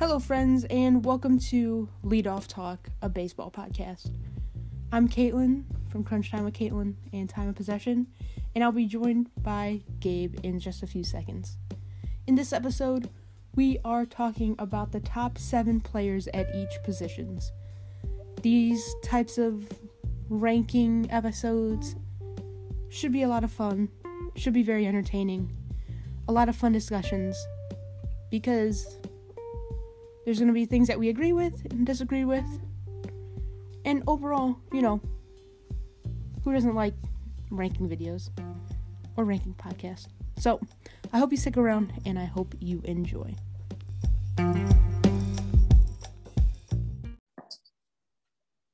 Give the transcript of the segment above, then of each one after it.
Hello, friends, and welcome to Lead Off Talk, a baseball podcast. I'm Caitlin from Crunch Time with Caitlin and Time of Possession, and I'll be joined by Gabe in just a few seconds. In this episode, we are talking about the top seven players at each positions. These types of ranking episodes should be a lot of fun, should be very entertaining, a lot of fun discussions, because there's going to be things that we agree with and disagree with. And overall, you know, who doesn't like ranking videos or ranking podcasts? So, I hope you stick around and I hope you enjoy.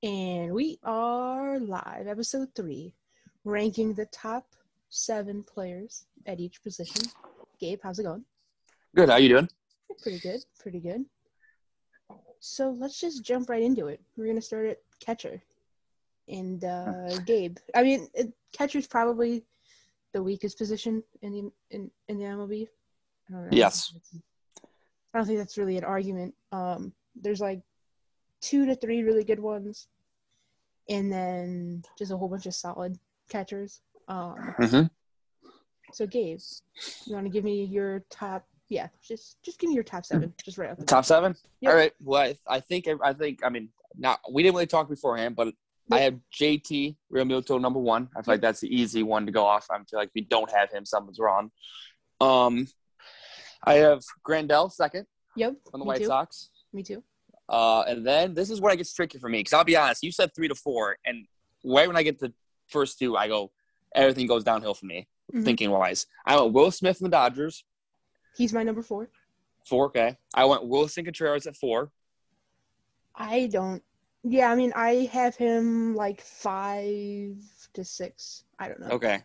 And we are live, episode three, ranking the top seven players at each position. Gabe, how's it going? Good. How are you doing? Pretty good, pretty good. So let's just jump right into it. We're gonna start at catcher, and uh, Gabe. I mean, it, catcher's probably the weakest position in the in, in the MLB. I don't know. Yes. I don't think that's really an argument. Um, there's like two to three really good ones, and then just a whole bunch of solid catchers. Um, hmm so Gabe, you want to give me your top? Yeah, just just give me your top seven, just right off the Top seven. Yep. All right. Well, I, I think I think I mean not we didn't really talk beforehand, but I have JT Realmuto number one. I feel like that's the easy one to go off. I feel like if you don't have him, something's wrong. Um, I have Grandal second Yep. on the White too. Sox. Me too. Uh, and then this is where it gets tricky for me because I'll be honest. You said three to four, and right when I get to first two, I go everything goes downhill for me. Mhm. Thinking wise, I went Will Smith in the Dodgers He's my number four. four. Okay, I went Wilson Contreras at four. I don't. Yeah, I mean, I have him like five to six. I don't know. Okay.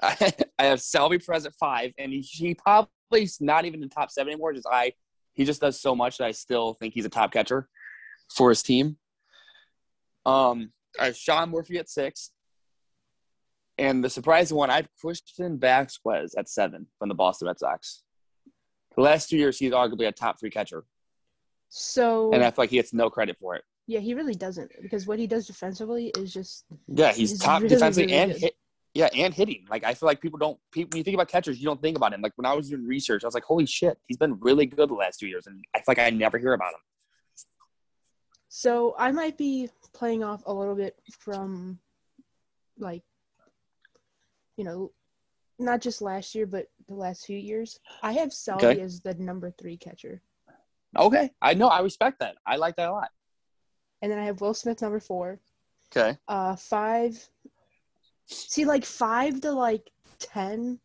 I, I have Salvy Perez at five, and he, he probably's not even in the top seven anymore. Just I, he just does so much that I still think he's a top catcher for his team. Um, I have Sean Murphy at six, and the surprising one, I have Christian Vasquez at seven from the Boston Red Sox. The last two years, he's arguably a top three catcher, So and I feel like he gets no credit for it. yeah, he really doesn't because what he does defensively is just Yeah, he's, He's top really, defensively really and hit. Yeah, and hitting. Like I feel like people don't. People, when you think about catchers, you don't think about him. Like when I was doing research, I was like, "Holy shit, he's been really good the last two years," and I feel like I never hear about him. so I might be playing off a little bit from like you know not just last year but the last few years. I have Salvy Okay. as the number three catcher, Okay, I know. I respect that. I like that a lot. and then I have Will Smith number four. Okay. Uh, five. See, like five to like ten,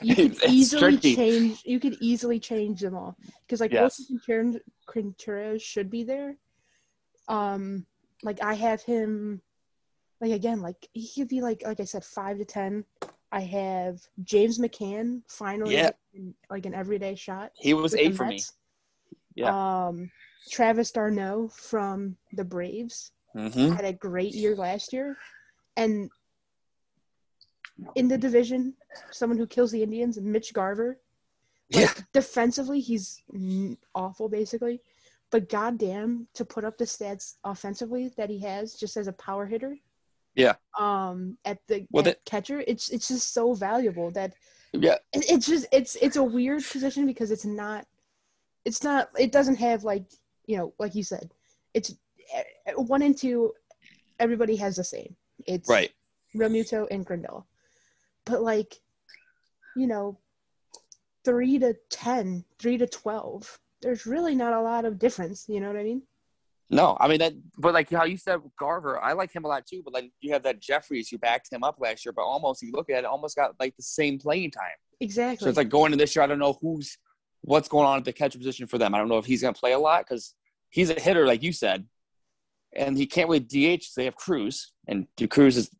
you could easily tricky. change. You could easily change them all because like Yes. Wilson Contreras, Contreras should be there. Um, like I have him, like again, like he could be like like I said, five to ten. I have James McCann finally Yeah. getting, like an everyday shot. He was eight for me. Yeah. Um, Travis d'Arnaud from the Braves Mm-hmm. had a great year last year, and in the division, someone who kills the Indians, Mitch Garver. Like, Yeah. Defensively, he's awful, basically. But goddamn, to put up the stats offensively that he has, just as a power hitter. Yeah. Um, at the Well, at catcher, it's it's just so valuable that Yeah. it- it's just it's it's a weird position because it's not it's not it doesn't have like you know like you said it's eh, one and two everybody has the same it's Right. Realmuto and Grandal but like you know three to ten three to twelve there's really not a lot of difference you know what I mean No, I mean that. But like how you said, Garver, I like him a lot too. But like you have that Jeffers who backed him up last year, but almost you look at it, almost got like the same playing time. exactly So it's like going into this year, I don't know who's what's going on at the catcher position for them. I don't know if he's going to play a lot because he's a hitter, like you said, and he can't really DH. They have Cruz, and Cruz is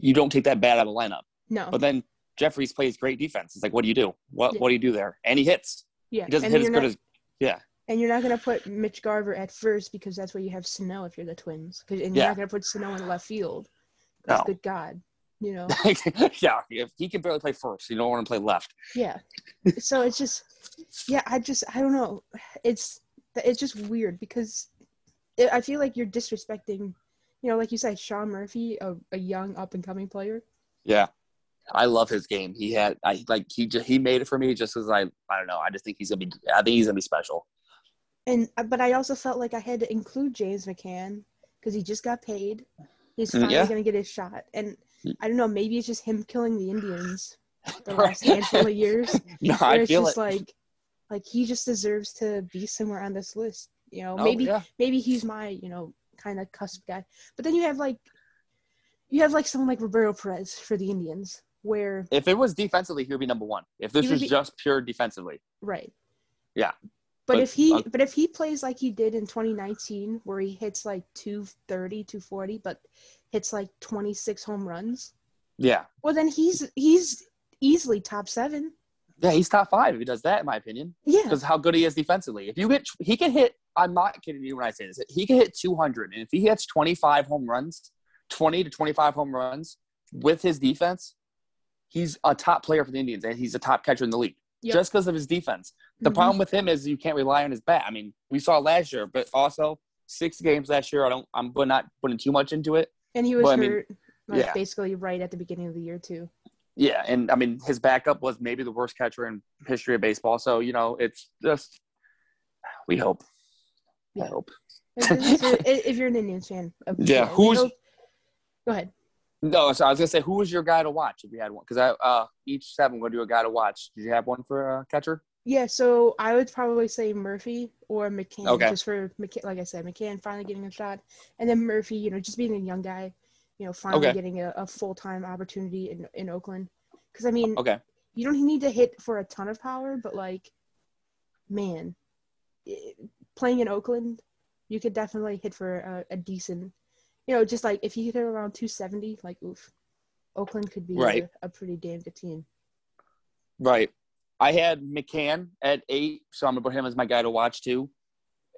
you don't take that bad out of the lineup. no But then Jeffers plays great defense. It's like, what do you do? What Yeah. what do you do there? And he hits. yeah He doesn't and hit as you're good not- as yeah. And you're not going to put Mitch Garver at first because that's where you have Sano if you're the Twins. And you're Yeah. not going to put Sano in left field. No. Good God. You know? yeah, if he can barely play first, you don't want to play left. yeah. So it's just, yeah, I just, I don't know. It's, it's just weird because it, I feel like you're disrespecting, you know, like you said, Sean Murphy, a, a young up and coming player. Yeah, I love his game. He had I like he just he made it for me just as I I don't know. I just think he's gonna be. I think he's gonna be special. And uh, but I also felt like I had to include James McCann because he just got paid. He's Mm, finally yeah. gonna get his shot, and I don't know. Maybe it's just him killing the Indians the last handful of years. No, I it's feel just it. like, like he just deserves to be somewhere on this list. You know, Oh, maybe yeah. maybe he's my you know kind of cusp guy. But then you have like, you have like someone like Roberto Perez for the Indians, where If it was defensively, he would be number one. If this was be- just pure defensively, right. Yeah. But, But, if he uh, but if he plays like he did in 2019 where he hits like 230 240 but hits like 26 home runs yeah, well then he's he's easily top 7 yeah, he's top five if he does that, in my opinion. yeah because how good he is defensively. If you get, he can hit. I'm not kidding you when I say this. He can hit 200, and if he hits 25 home runs, 20 to 25 home runs with his defense, he's a top player for the Indians, and he's a top catcher in the league Yep. just because of his defense. The Mhm. problem with him is you can't rely on his bat. I mean, we saw last year, but also six games last year. I don't. I'm not putting too much into it. and he was well, I mean, hurt like yeah. basically right at the beginning of the year too Yeah, and I mean his backup was maybe the worst catcher in history of baseball. So you know, it's just we hope. I hope. if, you're, an Indians fan of- Yeah, who's- go ahead No, so I was gonna say, who was your guy to watch if you had one? Because I uh each seven would do a guy to watch. Did you have one for uh, catcher? yeah so I would probably say Murphy or McCann Okay. just for McCann like I said McCann finally getting a shot and then Murphy you know just being a young guy you know finally Okay. getting a, a full-time opportunity in in Oakland because I mean Okay. you don't need to hit for a ton of power, but like, man, playing in Oakland, you could definitely hit for a, a decent, you know, just like if you hit around 270, like, oof, Oakland could be Right. a, a pretty damn good team. Right. I had McCann at eight, so I'm gonna put him as my guy to watch too.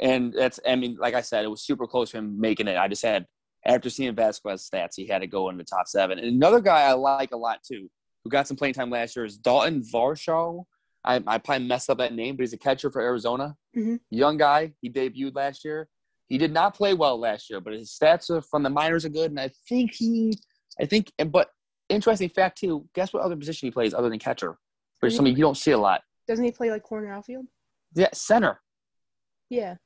And that's, I mean, like I said, it was super close for him making it. I just had, after seeing Vasquez stats, he had to go in the top seven. And another guy I like a lot too, who got some playing time last year, is Dalton Varshaw. I, I probably messed up that name, but he's a catcher for Arizona. Mhm. Young guy. He debuted last year. He did not play well last year, but his stats are from the minors are good. And I think he, I think, and but interesting fact too, guess what other position he plays other than catcher? Mhm. something you don't see a lot. Doesn't he play like corner outfield? Yeah, center. Yeah.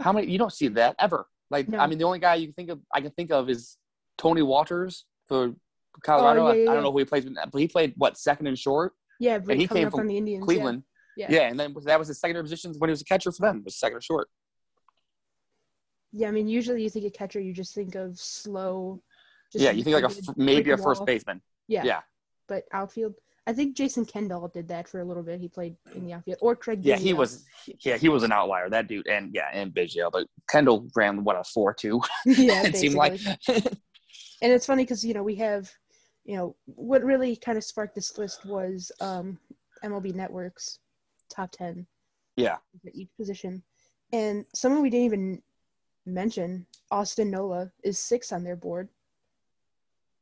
How many? You don't see that ever. Like, No. I mean, the only guy you can think of, I can think of, is Tony Wolters for Colorado. Oh, yeah, I, yeah, I don't know who he plays, but he played what second and short, Yeah, but And he came up from on the Indians. Cleveland. Yeah. Yeah. Yeah. and then that was his secondary position when he was a catcher for them. Was second or short. Yeah, I mean, usually you think of catcher, you just think of slow. yeah, you think like a f- maybe a first baseman. Yeah. Yeah, But outfield, I think Jason Kendall did that for a little bit. He played in the outfield, or Craig. yeah, he was. Yeah, he was an outlier. That dude, and yeah, and Biggio, but Kendall ran what a four two. yeah, it seemed like. and it's funny because you know we have you know what really kind of sparked this list was um mlb networks top 10 yeah, at each position and someone we didn't even mention austin nola is six on their board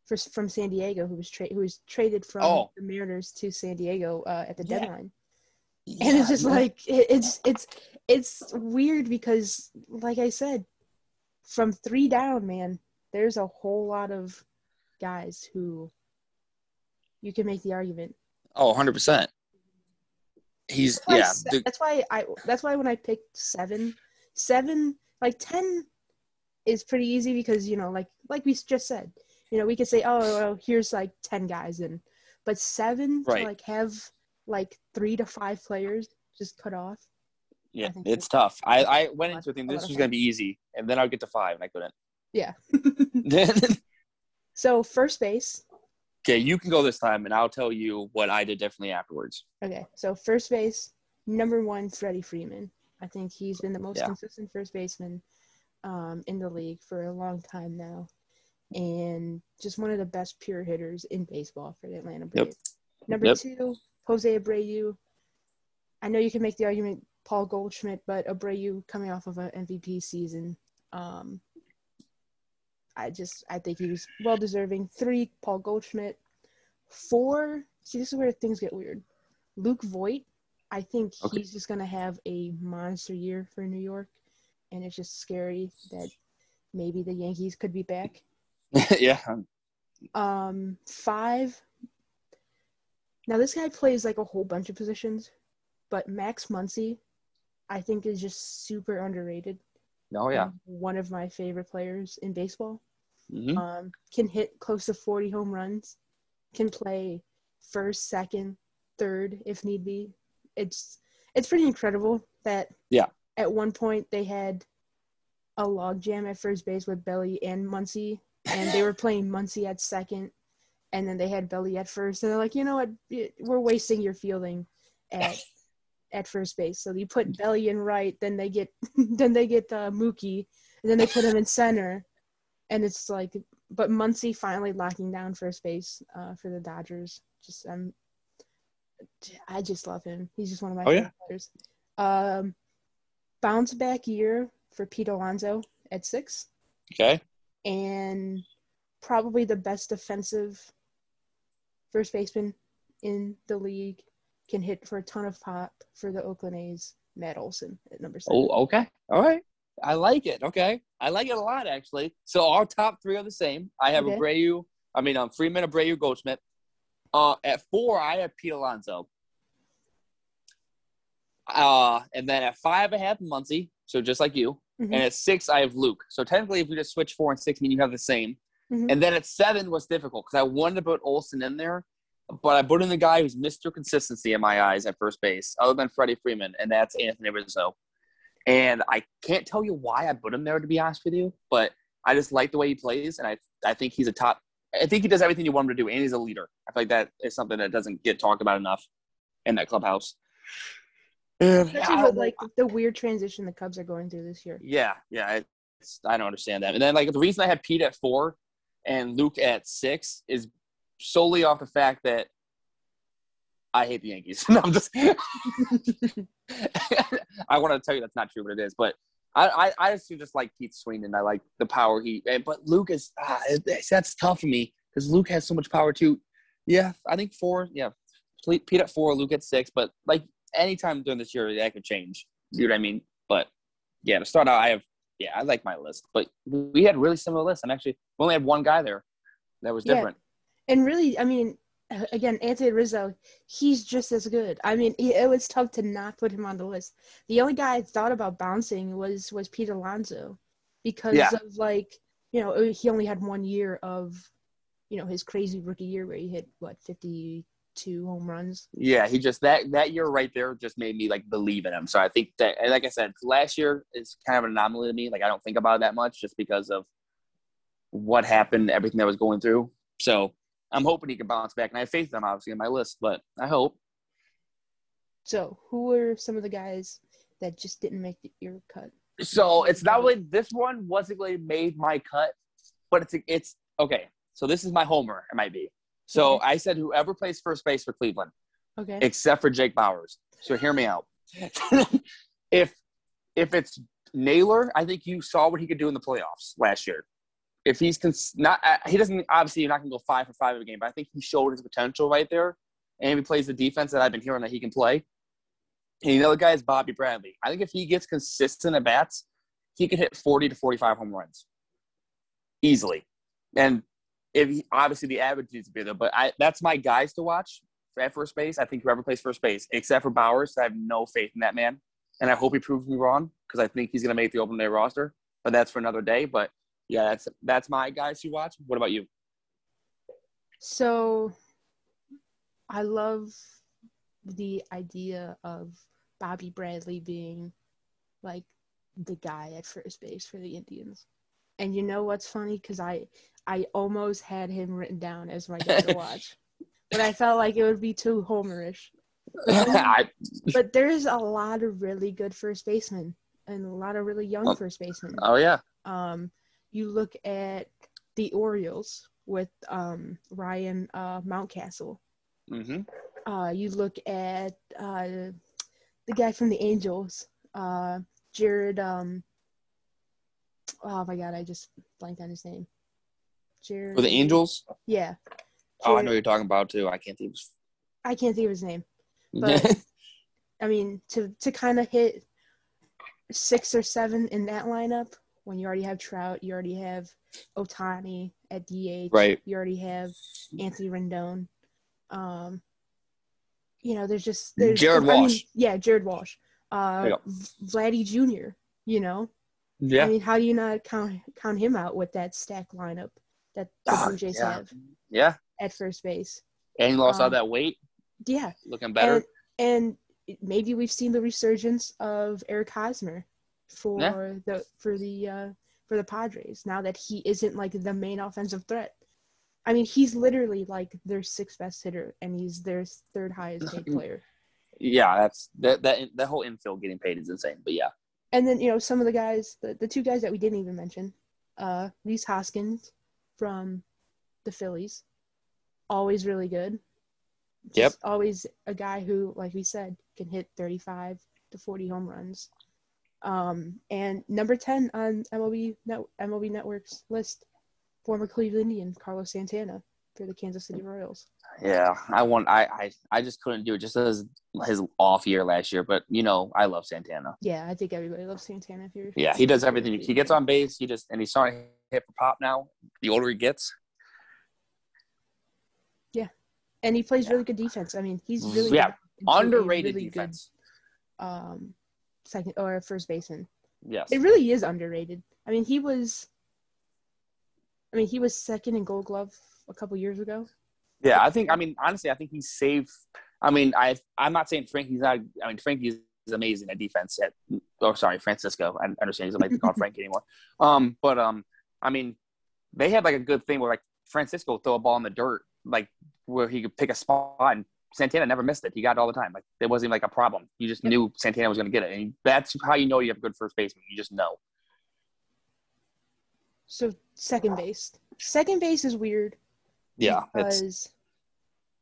for, from san diego who was tra- who was traded from Oh. the mariners to san diego uh, at the Yeah. deadline and it's just Yeah, like it, it's it's it's weird because like i said from three down man there's a whole lot of guys who you can make the argument Oh, 100 percent. He's that's yeah. se- the- that's why i that's why when i picked seven seven like ten is pretty easy because you know like like we just said you know we could say oh well, here's like 10 guys and but seven Right. to like have like three to five players just cut off Yeah, think it's tough. I, I went into it thinking this was going to be easy, and then I'd get to five, and I couldn't. yeah okay, so first base Okay, you can go this time, and I'll tell you what I did differently afterwards. Okay, so first base, number one, Freddie Freeman. I think he's been the most Yeah. consistent first baseman um, in the league for a long time now, and just one of the best pure hitters in baseball for the Atlanta Braves. Number Yep. two, Jose Abreu. I know you can make the argument Paul Goldschmidt, but Abreu coming off of an MVP season. Um, I just I think he was well deserving. Three, Paul Goldschmidt. Four, see this is where things get weird. Luke Voit I think Okay. he's just gonna have a monster year for New York, and it's just scary that maybe the Yankees could be back. yeah. Um, five. Now this guy plays like a whole bunch of positions, but Max Muncy, I think, is just super underrated. Oh yeah. One of my favorite players in baseball. hmm Um, can hit close to 40 home runs, can play first, second, third if need be. It's it's pretty incredible that Yeah. at one point they had a logjam at first base with Belly and Muncy, and they were playing Muncy at second, and then they had Belly at first, and they're like, you know what, we're wasting your fielding at at first base. So you put Belly in right, then they get then they get uh, Mookie, and then they put him in center, and it's like, but Muncy finally locking down first base uh, for the Dodgers. Just um, I just love him. He's just one of my Oh, favorite players. Um, bounce back year for Pete Alonso at six, Okay. and probably the best defensive first baseman in the league. Can hit for a ton of pop for the Oakland A's. Matt Olson at number seven. Oh, okay. All right. I like it. Okay. I like it a lot, actually. So our top three are the same. I have Okay. Abreu. I mean, um, Freeman, Abreu, Goldschmidt. Uh, at four, I have Pete Alonso. Uh, and then at five, I have Muncy. So just like you. Mhm. And at six, I have Luke. So technically, if we just switch four and six, I mean you have the same. Mhm. And then at seven was difficult because I wanted to put Olson in there, but I put in the guy who's Mr. Consistency in my eyes at first base, other than Freddie Freeman, and that's Anthony Rizzo. And I can't tell you why I put him there, to be honest with you, but I just like the way he plays, and I I think he's a top. I think he does everything you want him to do, and he's a leader. I feel like that is something that doesn't get talked about enough in that clubhouse. And Especially with like the weird transition the Cubs are going through this year. yeah, yeah, it's, I don't understand that. And then like the reason I had Pete at four and Luke at six is solely off the fact that I hate the Yankees. no, I'm just. I want to tell you that's not true, but it is. But I, I, I just just like Pete Sweeney. I like the power he. and- But Luke is ah, that's tough for me because Luke has so much power too. Yeah, I think four. Yeah, Pete at four, Luke at six. But like anytime during this year, that could change. You know what I mean? But yeah, to start out, I have yeah, I like my list. But we had really similar lists. I'm actually we only had one guy there that was Yeah. different. And really, I mean, again, Anthony Rizzo, he's just as good. I mean, it, was tough to not put him on the list. The only guy I thought about bouncing was was Pete Alonso, because Yeah. of like, you know, he only had one year of, you know, his crazy rookie year where he hit what fifty two home runs. Yeah, he just that that year right there just made me like believe in him. So I think that, like I said, last year is kind of an anomaly to me. Like I don't think about it that much just because of what happened, everything that was going through. So I'm hoping he can bounce back, and I have faith in him obviously in my list. But I hope. So, who were some of the guys that just didn't make your cut? So it's not really this one wasn't really made my cut, but it's it's okay. So this is my homer. It might be. So Okay. I said whoever plays first base for Cleveland. Okay. except for Jake Bauers. So hear me out. if if it's Naylor, I think you saw what he could do in the playoffs last year. If he's cons- not, uh, he doesn't obviously you're not gonna go five for five a game, but I think he showed his potential right there, and he plays the defense that I've been hearing that he can play. And the other guy is Bobby Bradley. I think if he gets consistent at bats, he could hit 40 to 45 home runs easily. And if he, obviously the average needs to be there, but I that's my guys to watch at first base. I think whoever plays first base, except for Bauers, I have no faith in that man, and I hope he proves me wrong because I think he's going to make the open day roster. But that's for another day. But yeah, that's that's my guys to watch. What about you? So, I love the idea of Bobby Bradley being like the guy at first base for the Indians. And you know what's funny? Because I I almost had him written down as my guy to watch, but I felt like it would be too homerish. I, But there's a lot of really good first basemen and a lot of really young Oh. first basemen. oh yeah, Um, you look at the Orioles with um, Ryan uh, Mountcastle. hmm Uh, you look at uh, the guy from the Angels, uh, Jared. Um, oh my God, I just blanked on his name. Jared. for the Angels. Yeah. Oh, I know what you're talking about too. I can't think. I can't think of his name. But- I mean, to to kind of hit six or seven in that lineup when you already have Trout, you already have Ohtani at DH, Right. You already have Anthony Rendon. Um, you know, there's just there's Jared I mean, Walsh. yeah, Jared Walsh. Uh. Vladdy Jr. You know, Yeah. I mean, how do you not count count him out with that stack lineup that the Ah, Blue Jays yeah. have yeah. at first base? And he lost all Um, that weight, Yeah, looking better. and, and maybe we've seen the resurgence of Eric Hosmer for the for the uh, for the Padres now that he isn't like the main offensive threat. I mean, he's literally like their sixth best hitter, and he's their third highest paid player. yeah, that's that that that whole infield getting paid is insane. But yeah. And then you know some of the guys, the, the two guys that we didn't even mention, uh, Rhys Hoskins from the Phillies, always really good. Yep. Always a guy who, like we said, can hit 35 to 40 home runs. Um, and number 10 on MLB net, MLB Network's list, former Cleveland Indian Carlos Santana for the Kansas City Royals. Yeah, I want. I, I I just couldn't do it. Just as his off year last year, but you know, I love Santana. Yeah, I think everybody loves Santana. If you're Yeah, he does if you're a everything. He gets on base. He just and he's starting to hit for pop now. The older he gets, Yeah, and he plays Yeah. really good defense. I mean, he's really Yeah, good underrated really good, defense. um, second or first baseman. Yes. It really is underrated. I mean, he was. I mean, he was second in Gold Glove a couple years ago. Yeah, I think. I mean, honestly, I think he's saved. I mean, I I'm not saying Frankie's not. I mean, Frankie's amazing at defense. At oh, sorry, Francisco. I understand he's not like to call Frankie anymore. Um, but um, I mean, they had like a good thing where like Francisco would throw a ball in the dirt, like where he could pick a spot, and Santana never missed it. He got it all the time. Like it wasn't even like a problem. You just Yep. knew Santana was going to get it, and that's how you know you have a good first baseman. You just know. So second base. Second base is weird Yeah, because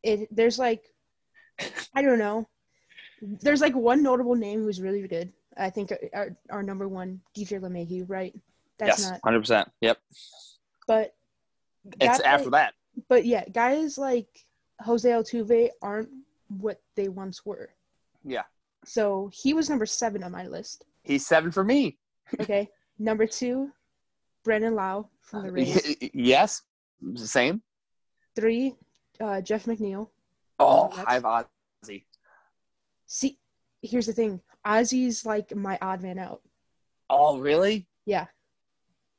it there's like I don't know. There's like one notable name who's really good. I think our, our number one DJ LeMahieu, right? That's yes, not. hundred percent. Yep, But it's after that. But yeah, guys like Jose Altuve aren't what they once were. Yeah, So he was number seven on my list. he's seven for me. Okay. number two, Brandon Lowe from the Rays. yes, same. Three, uh, Jeff McNeil. Oh, I have Ozzie. See, here's the thing. Ozzie's like my odd man out. Oh, really? Yeah.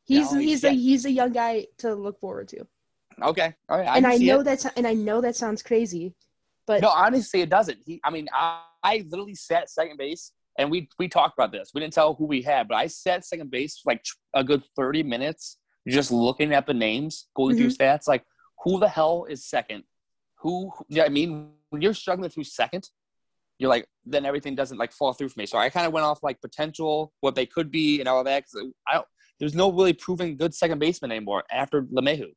He's No, he's yeah. a he's a young guy to look forward to. Okay. All right. I and I know it. that's and I know that sounds crazy, but No, honestly, it doesn't. He, I mean, I, I literally sat second base, and we we talked about this. We didn't tell who we had, but I sat second base for like a good thirty minutes, just looking at the names, going through Mm-hmm. stats, like who the hell is second? Who? Yeah, I mean, when you're struggling through second, you're like, then everything doesn't like fall through for me. So I kind of went off like potential, what they could be, and all that. Cause I don't. There's no really proven good second baseman anymore after LeMahieu.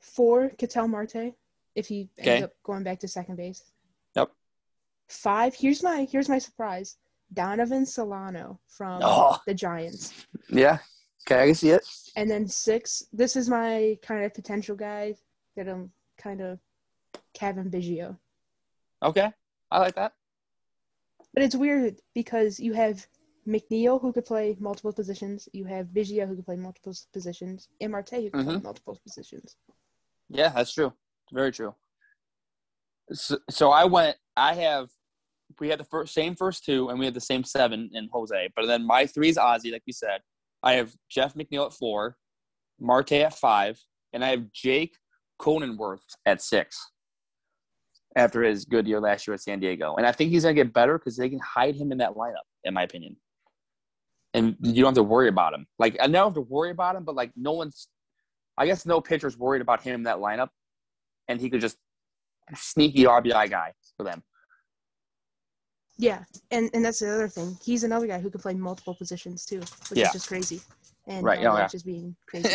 Four, Ketel Marte, if he Okay. ends up going back to second base. Yep. Five, here's my here's my surprise. Donovan Solano from Oh. the Giants. Yeah. Okay, I can see it. And then six, this is my kind of potential guy that I'm kind of Cavan Biggio. Okay, I like that. But it's weird because you have McNeil who could play multiple positions, you have Biggio who could play multiple positions, and Marte who could play Mhm. multiple positions. Yeah, that's true. Very true. So, so I went. I have. We had the first same first two, and we had the same seven in Jose. But then my three is Ozzie, like you said. I have Jeff McNeil at four, Marte at five, and I have Jake Cronenworth at six. After his good year last year at San Diego, and I think he's gonna get better because they can hide him in that lineup, in my opinion. And you don't have to worry about him. Like I don't have to worry about him, but like no one's I guess no pitcher's worried about him in that lineup, and he could just sneaky RBI guy for them. Yeah, and and that's the other thing. He's another guy who could play multiple positions too, which Yeah. is just crazy. And Right, oh, yeah. just being crazy.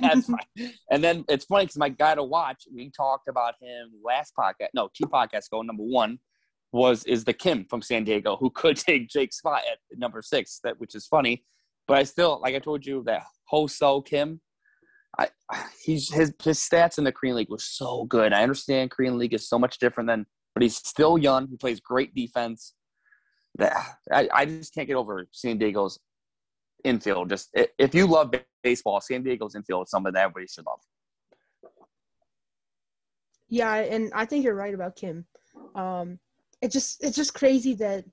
That's fine. And then it's funny because my guy to watch, we talked about him last podcast. No, two podcasts ago. Number one was is the Kim from San Diego who could take Jake's spot at number six. That which is funny, but I still like I told you that Hoso Kim. I he's his his stats in the Korean League were so good. I understand Korean League is so much different than but he's still young. He plays great defense. I, I just can't get over San Diego's infield. Just if you love baseball, San Diego's infield is something that everybody should love. Yeah, and I think you're right about Kim. Um, it just it's just crazy that,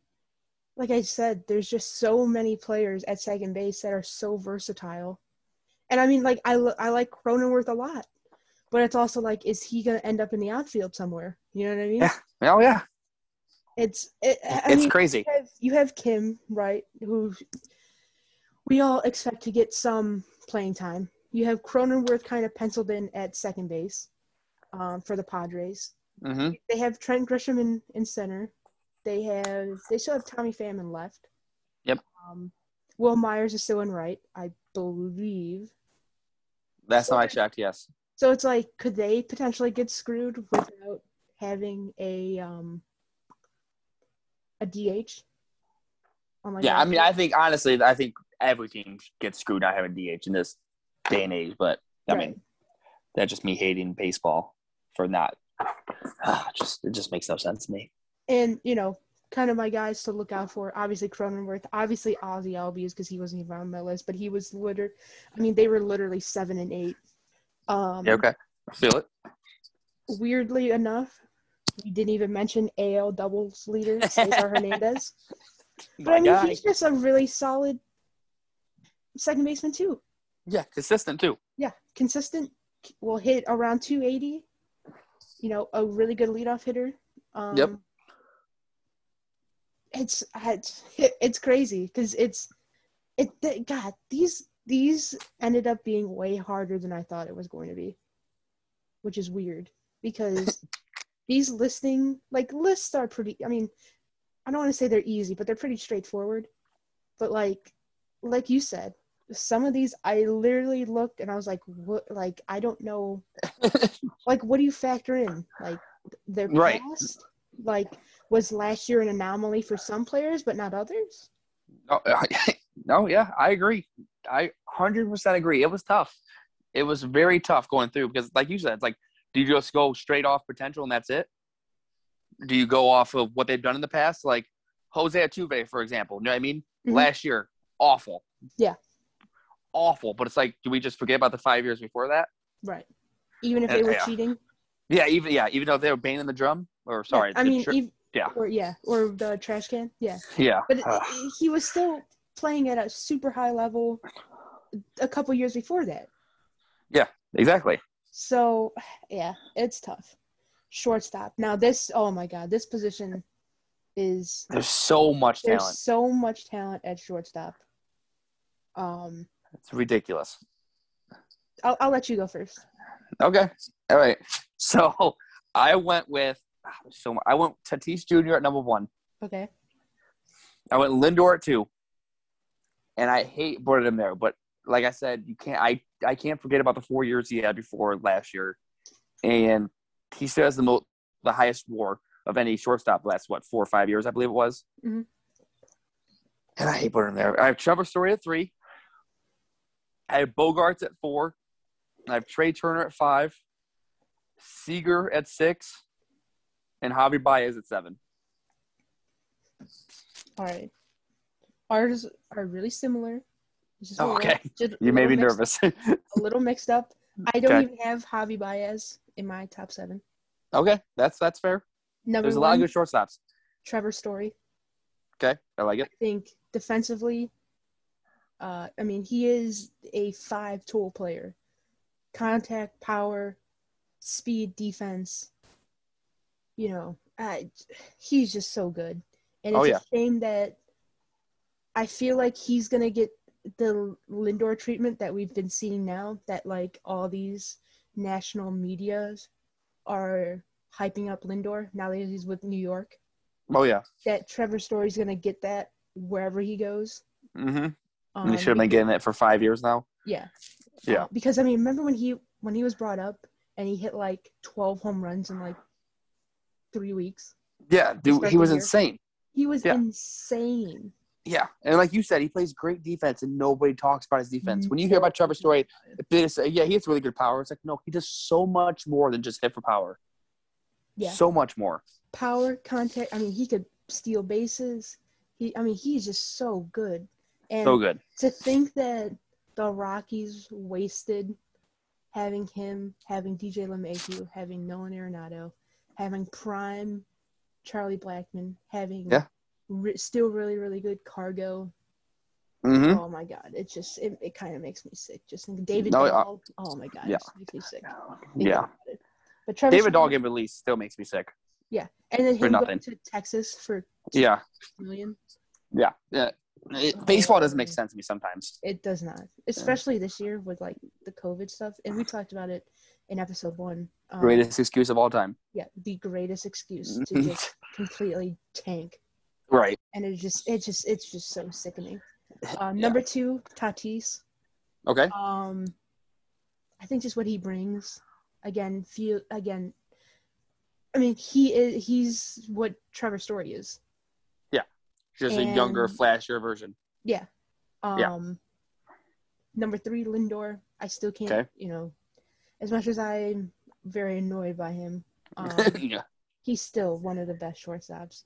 like I said, there's just so many players at second base that are so versatile. And I mean, like I I like Cronenworth a lot, but it's also like, is he gonna end up in the outfield somewhere? You know what I mean? Yeah. Oh yeah. It's it, it's mean, crazy. You have, you have Kim, right? Who we all expect to get some playing time. You have Cronenworth kind of penciled in at second base um, for the Padres. Mm-hmm. They have Trent Grisham in, in center. They have they still have Tommy Pham in left. Yep. Um, Wil Myers is still in right, I believe. That's not I checked. Yes. So it's like, could they potentially get screwed without having a um a DH? Oh yeah, God. I mean, I think honestly, I think every team gets screwed not having DH in this day and age. But I right. mean, that's just me hating baseball for not. Uh, just it just makes no sense to me. And you know, kind of my guys to look out for. Obviously Cronenworth, obviously Ozzie Albies because he wasn't even on my list, but he was literally. I mean, they were literally seven and eight. Um, yeah, okay, I feel it. Weirdly enough, we didn't even mention AL doubles leader Cesar Hernandez. But I mean, guy. he's just a really solid second baseman too. Yeah, consistent too. Yeah, consistent. Will hit around 280. You know, a really good leadoff hitter. Um, yep. It's it's crazy because it's it. God, these these ended up being way harder than I thought it was going to be, which is weird because these listing like lists are pretty. I mean, I don't want to say they're easy, but they're pretty straightforward. But like like you said, some of these I literally looked and I was like, what? Like I don't know. like what do you factor in? Like their right. past? Like was last year an anomaly for some players but not others? Oh, no, yeah, I agree. I hundred percent agree. It was tough. It was very tough going through because, like you said, it's like, do you just go straight off potential and that's it? Do you go off of what they've done in the past? Like Jose Altuve, for example. You know what I mean? Mm-hmm. Last year, awful. Yeah awful. But it's like, do we just forget about the five years before that? Right. Even if they were yeah. cheating. Yeah, even yeah, even though they were banging the drum, or sorry, yeah, I mean, even, yeah, or yeah, or the trash can, yeah, yeah. But uh. he was still playing at a super high level a couple years before that. Yeah, exactly. So, yeah, it's tough. Shortstop. Now this, oh my god, this position is there's so much there's talent. so much talent at shortstop. Um, it's ridiculous. I'll, I'll let you go first. Okay. All right. So I went with so I went Tatis Jr. at number one. Okay. I went Lindor at two. And I hate putting him there, but like I said, you can't I I can't forget about the four years he had before last year. And he still has the most the highest WAR of any shortstop last what four or five years, I believe it was. Mm-hmm. And I hate putting him there. I have Trevor Story at three. I have Bogaerts at four. I have Trey Turner at five. Seager at six. And Javi Baez at seven. All right. Ours are really similar. okay. Little, you made me nervous. a little mixed up. I don't okay. even have Javi Baez in my top seven. Okay, that's that's fair. Number There's a one, lot of good shortstops. Trevor Story. Okay, I like it. I think defensively, uh, I mean, he is a five tool player contact, power, speed, defense. You know, I, he's just so good. And it's oh, yeah. a shame that I feel like he's going to get the Lindor treatment that we've been seeing now, that like all these national medias are hyping up Lindor now that he's with New York. Oh, yeah. That Trevor Story's going to get that wherever he goes. Mm-hmm. Um, and he should have been getting it for five years now. Yeah. Yeah. Uh, because I mean, remember when he when he was brought up and he hit like twelve home runs in like three weeks. Yeah, dude, he was insane. He was yeah. insane. Yeah, and like you said, he plays great defense, and nobody talks about his defense. Mm-hmm. When you hear about Trevor Story, they say, "Yeah, he has really good power." It's like, no, he does so much more than just hit for power. Yeah, so much more. power, contact. I mean, he could steal bases. He, I mean, he's just so good. And So good. to think that the Rockies wasted having him, having DJ LeMahieu, having Nolan Arenado, having prime Charlie Blackmon, having Yeah. re- still really really good Cargo. hmm Oh my God, it just it, it kind of makes me sick. Just thinking David No, uh, oh my God, yeah. makes me sick. Yeah. But Trevor David Dahl getting released still makes me sick. yeah, and then him nothing. going to Texas for Yeah. million. Yeah. Yeah. It- baseball doesn't make sense to me sometimes. It does not, especially this year with like the COVID stuff, and we talked about it in episode one. Um, Greatest excuse of all time. yeah, the greatest excuse to just completely tank, Right. and it just, it just, it's just so sickening. Uh, number two, Tatis. Okay. Um, I think just what he brings, again, feel again. I mean, he is, he's what Trevor Story is. Yeah, just a younger, flashier version. Yeah. Um, Yeah. Number three, Lindor. I still can't, Okay. you know, as much as I'm very annoyed by him, um, yeah. he's still one of the best shortstops.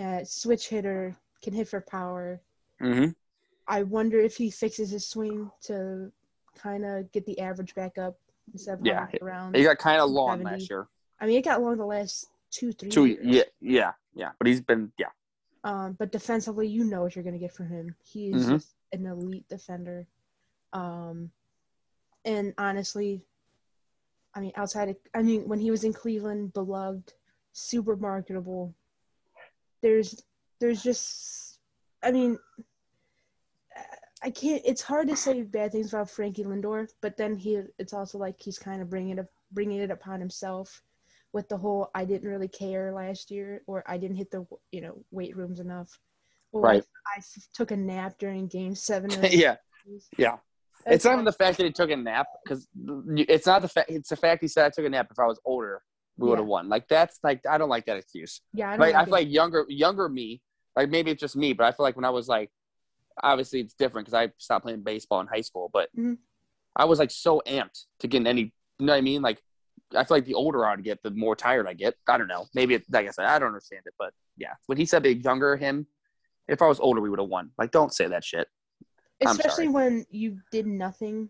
Uh, switch hitter, can hit for power. hmm I wonder if he fixes his swing to kind of get the average back up instead of Yeah. around. He got kind of long 70. last year. I mean, it got long the last two, three Two. years. Yeah. Yeah. Yeah. But he's been. Yeah. Um, but defensively, you know what you're going to get from him. He is Mhm. just an elite defender. Um, and honestly, I mean, outside of, I mean, when he was in Cleveland, beloved, super marketable. There's, there's just, I mean, I can't. It's hard to say bad things about Frankie Lindor, but then he, it's also like he's kind of bringing it, bringing it upon himself with the whole I didn't really care last year, or I didn't hit the you know weight rooms enough, or Right. I took a nap during Game Seven. yeah, yeah. It's not even the fact that he took a nap because it's not the fact. It's the fact he said I took a nap. If I was older, we would have won. Like that's like I don't like that excuse. yeah. I don't Like I feel like younger younger me, like maybe it's just me, but I feel like when I was like, obviously it's different because I stopped playing baseball in high school, but Mhm. I was like so amped to get any. You know what I mean? Like I feel like the older I get, the more tired I get. I don't know. Maybe it, like I said, I don't understand it, but yeah, when he said the younger him, if I was older, we would have won. Like don't say that shit. I'm especially when you did nothing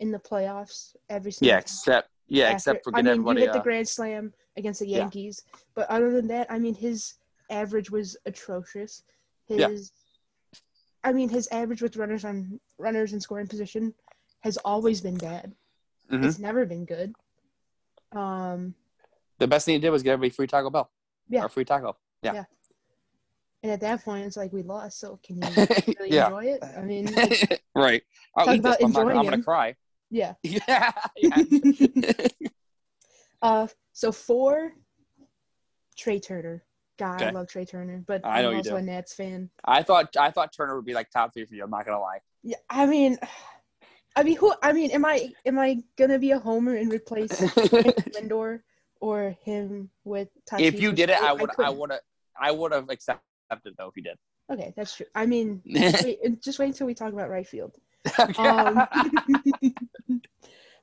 in the playoffs every single Yeah, time. except yeah, after- except for I getting mean, everybody. you hit the uh, grand slam against the Yeah. Yankees, but other than that, I mean, his average was atrocious. His, Yeah. I mean, his average with runners on runners in scoring position has always been bad. Mhm. It's never been good. Um, the best thing he did was get everybody free Taco Bell. Yeah. Or free taco. Yeah. Yeah. And at that point, it's like we lost. So can you really yeah. enjoy it? I mean, right. I'll Talk eat this, I'm, not, I'm gonna cry. yeah. Yeah. yeah. Uh, so four, Trey Turner. God, I love Trey Turner, but I know I'm you also do. a Nats fan. I thought I thought Turner would be like top three for you. I'm not gonna lie. Yeah, I mean, I mean, who? I mean, am I am I gonna be a homer and replace Lindor or him with Tatis? if you did it, I would I would have I would have accepted though if you did. Okay, that's true. I mean, wait, just wait until we talk about right field. Um,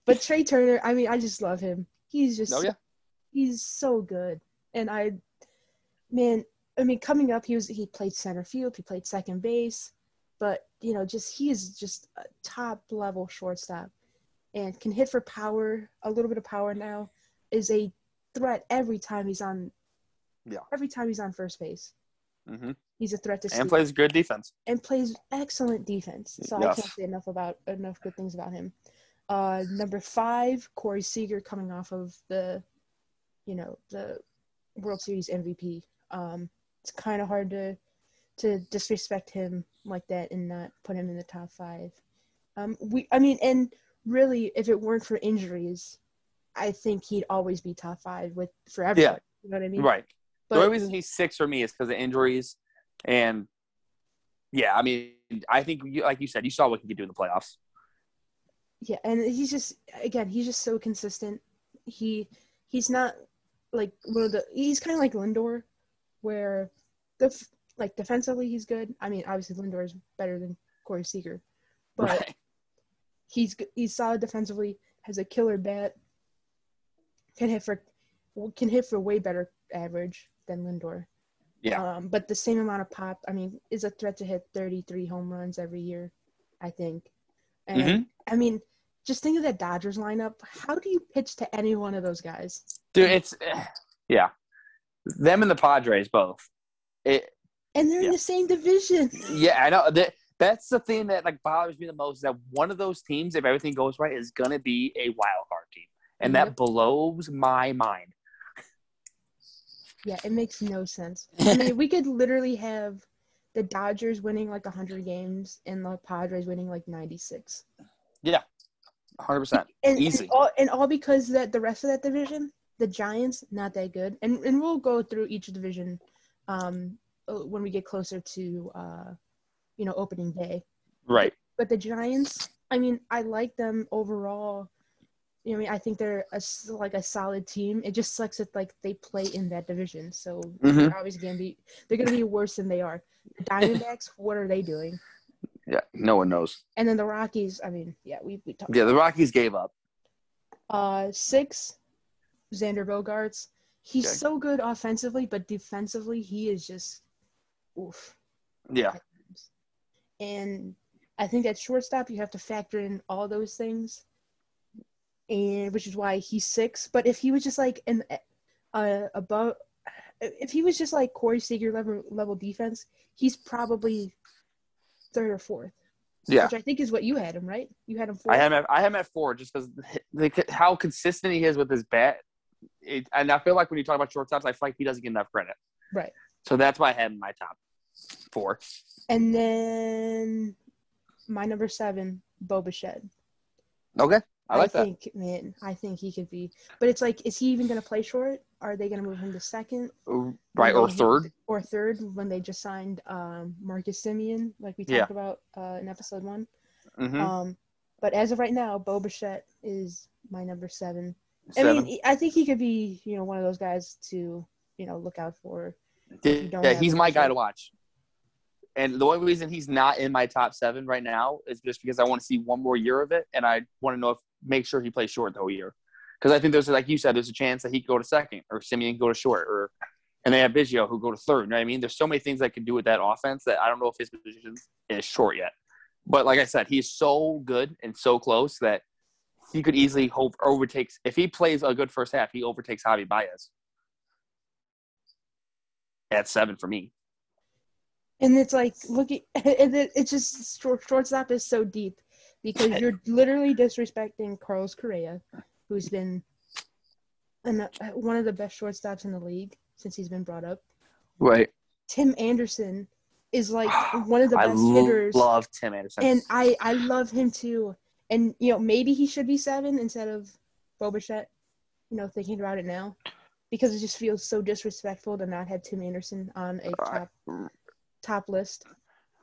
but Trey Turner, I mean, I just love him. He's just Oh, yeah. he's so good, and I, man, I mean, coming up, he was he played center field, he played second base, but you know, just he is just a top level shortstop, and can hit for power, a little bit of power now, is a threat every time he's on. Yeah. Every time he's on first base, hmm he's a threat to And steal plays good defense. and plays excellent defense. So I can't say enough about enough good things about him. Uh, number five, Corey Seager coming off of the, you know, the World Series MVP. Um, it's kind of hard to to disrespect him like that and not put him in the top five. Um, we, I mean, and really, if it weren't for injuries, I think he'd always be top five with for everyone. You know what I mean? Right. But the only reason he's six for me is because of injuries, and yeah, I mean, I think you, like you said, you saw what he could do in the playoffs. Yeah, and he's just again, he's just so consistent. He he's not like one of the he's kind of like Lindor, where the like defensively he's good. I mean, obviously Lindor is better than Corey Seager, but right. he's he's solid defensively. Has a killer bat. Can hit for can hit for way better average. Than Lindor. Yeah. Um, but the same amount of pop. I mean, is a threat to hit 33 home runs every year. I think. And Mhm. I mean, just think of that Dodgers lineup. How do you pitch to any one of those guys? Dude, it's yeah. Them and the Padres both. It And they're Yeah. in the same division. yeah, I know that that's the thing that like bothers me the most is that one of those teams, if everything goes right, is gonna be a wild card team. And that blows my mind. Yeah, it makes no sense. I mean, we could literally have the Dodgers winning like 100 games and the Padres winning like 96. Yeah, hundred percent. And, Easy. And all, and all because that the rest of that division, the Giants, not that good. And and we'll go through each division um, uh, when we get closer to uh, you know opening day. Right. But the Giants, I mean, I like them overall. You know, I mean, I think they're a, like a solid team. It just sucks that like they play in that division, so Mhm. they're obviously gonna be they're gonna be worse than they are. The Diamondbacks, what are they doing? Yeah. No one knows. And then the Rockies, I mean, yeah, we we talked. Yeah, the Rockies gave up. Uh, six, Xander Bogaerts. He's Okay. so good offensively, but defensively, he is just oof. Yeah. And I think at shortstop, you have to factor in all those things, and which is why he's six. But if he was just like an uh, above, if he was just like Corey Seager level level defense, he's probably third or fourth. Yeah. which I think is what you had him right. You had him fourth. I have him at, I have him at four just because how consistent he is with his bat. It, and I feel like when you talk about shortstops, I feel like he doesn't get enough credit. right. So that's why I had him my top four. And then my number seven, Bo Bichette. Okay. I like that. think, man, I think he could be. But it's like, is he even going to play short? Are they going to move him to second Right. Or third. or third when they just signed um, Marcus Semien, like we Yeah. talked about uh, in episode one? Mm-hmm. Um, but as of right now, Bo Bichette is my number seven. I mean, I think he could be, you know, one of those guys to, you know, look out for. yeah, he's my guy to watch. And the only reason he's not in my top seven right now is just because I want to see one more year of it, and I want to know if make sure he plays short the whole year. Because I think there's like you said, there's a chance that he could go to second, or Semien go to short, or and they have Biggio who go to third. You know what I mean? There's so many things I can do with that offense that I don't know if his position is short yet. But like I said, he's so good and so close that he could easily hope overtakes if he plays a good first half, he overtakes Javi Baez at seven for me. And it's like, look at, and it, it's just short, shortstop is so deep because you're literally disrespecting Carlos Correa, who's been an, one of the best shortstops in the league since he's been brought up. Right. Tim Anderson is like one of the I best hitters, love Tim Anderson. and I I love him too. And you know maybe he should be seven instead of Boba You know, thinking about it now, because it just feels so disrespectful to not have Tim Anderson on a top top list.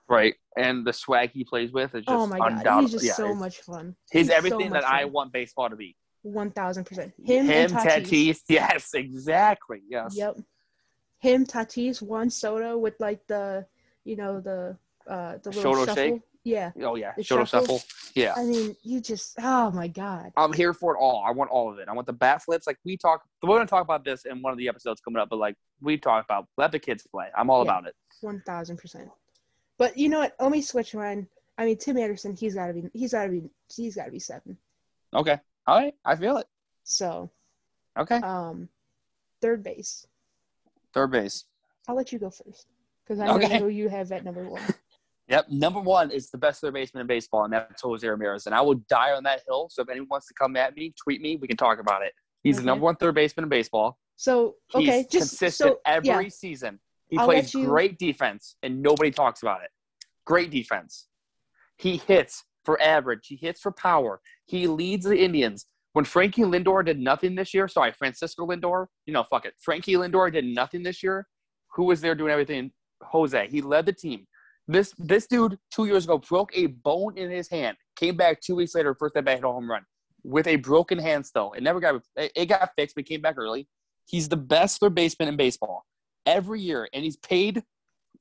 Right. And the swag he plays with is just oh my god, he's just yeah, so much fun. He's so everything much that I want baseball to be. One thousand percent. Him, Him, Tatis. Tatis. Yes, exactly. Yes. Yep. Him, Tatis, Juan Soto with like the, you know the uh the little shuffle. shake? Yeah. Oh yeah. The Shoto shuffle. shuffle. Yeah. I mean, you just oh my god. I'm here for it all. I want all of it. I want the bat flips. Like we talk, we're gonna talk about this in one of the episodes coming up. But like we talk about, let the kids play. I'm all Yeah. about it. One thousand percent. But you know what? Let me switch mine. I mean, Tim Anderson. He's got to be. He's got to be. He's got to be seven. Okay. All right. I feel it. So, Okay. um, third base. Third base. I'll let you go first because I know Okay. who you have at number one. Yep. Number one is the best third baseman in baseball, and that's Jose Ramirez. And I will die on that hill. So if anyone wants to come at me, tweet me. We can talk about it. He's Okay. the number one third baseman in baseball. So He's okay, just consistent so every yeah, season. He I'll plays you- great defense, and nobody talks about it. Great defense. He hits for average. He hits for power. He leads the Indians. When Frankie Lindor did nothing this year, sorry, Francisco Lindor, you know, fuck it. Frankie Lindor did nothing this year. Who was there doing everything? Jose. He led the team. This this dude two years ago broke a bone in his hand. Came back two weeks later, first at bat hit a home run with a broken hand. Still, it never got it, got fixed. But he came back early. He's the best third baseman in baseball every year, and he's paid,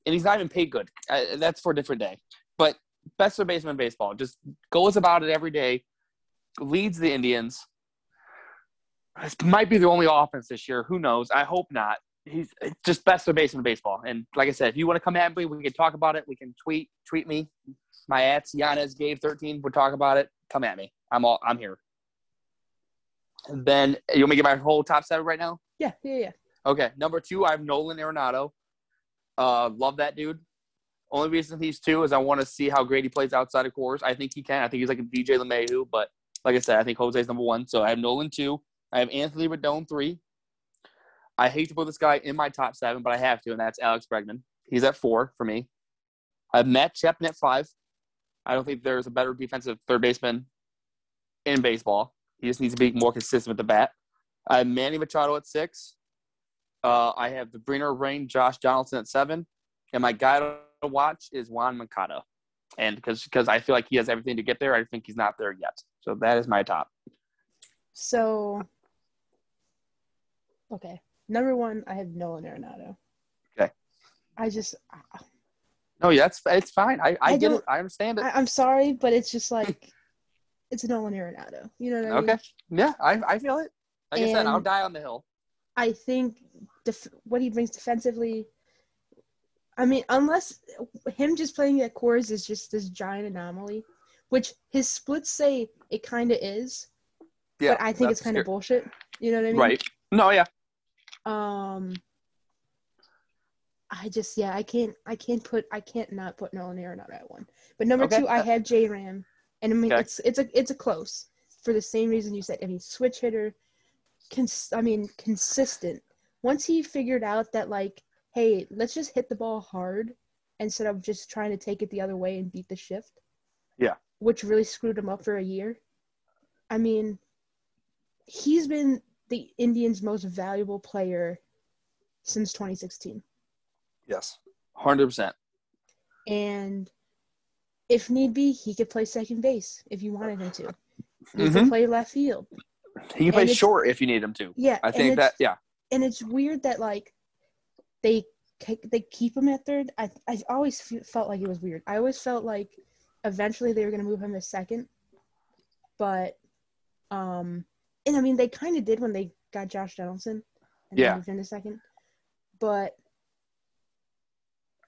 and he's not even paid good. Uh, that's for a different day. But best third baseman baseball, just goes about it every day, leads the Indians. This might be the only offense this year. Who knows? I hope not. he's just best of baseman baseball. And like I said, if you want to come at me, we can talk about it. We can tweet tweet me. My ads Giannis Gabe thirteen. We'll talk about it. Come at me. I'm all I'm here. And then you want me to get my whole top seven right now? Yeah, yeah, yeah. Okay, number two, I have Nolan Arenado. Uh, love that dude. Only reason he's two is I want to see how great he plays outside of Coors. I think he can. I think he's like a DJ LeMahieu, but like I said, I think Jose's number one. So I have Nolan two. I have Anthony Rendon three. I hate to put this guy in my top seven, but I have to, and that's Alex Bregman. He's at four for me. I have Matt Chapman at five. I don't think there's a better defensive third baseman in baseball. He just needs to be more consistent with the bat. I have Manny Machado at six. Uh, I have the Briner Rain, Josh Donaldson at seven, and my guy to watch is Juan Moncada, and because because I feel like he has everything to get there, I think he's not there yet. So that is my top. So, okay, number one, I have Nolan Arenado. Okay. I just, No, yeah, it's it's fine. I, I, I get it. I understand it. I, I'm sorry, but it's just like, it's Nolan Arenado. You know what I mean? okay. Yeah, I I feel it. Like I said, I'll die on the hill. I think def- what he brings defensively. I mean, unless him just playing at Coors is just this giant anomaly, which his splits say it kind of is, Yeah, but I think it's kind of bullshit. You know what I mean? right. No, yeah. Um, I just yeah, I can't I can't put I can't not put Nolan Arenado at one. But number Okay. two, I have J Ram, and I mean Okay. it's it's a it's a close for the same reason you said. I mean switch hitter, cons- I mean consistent. Once he figured out that like, hey, let's just hit the ball hard instead of just trying to take it the other way and beat the shift. Yeah. Which really screwed him up for a year. I mean, he's been the Indians' most valuable player since 2016. Yes. Hundred percent. And if need be, he could play second base if you wanted him to. He Mhm. could play left field. He can play short if you need him to. Yeah, I think that yeah. And it's weird that like they they keep him at third. I I always fe- felt like it was weird. I always felt like eventually they were gonna move him to second, but um, and I mean they kind of did when they got Josh Donaldson and Yeah. moved him to second, but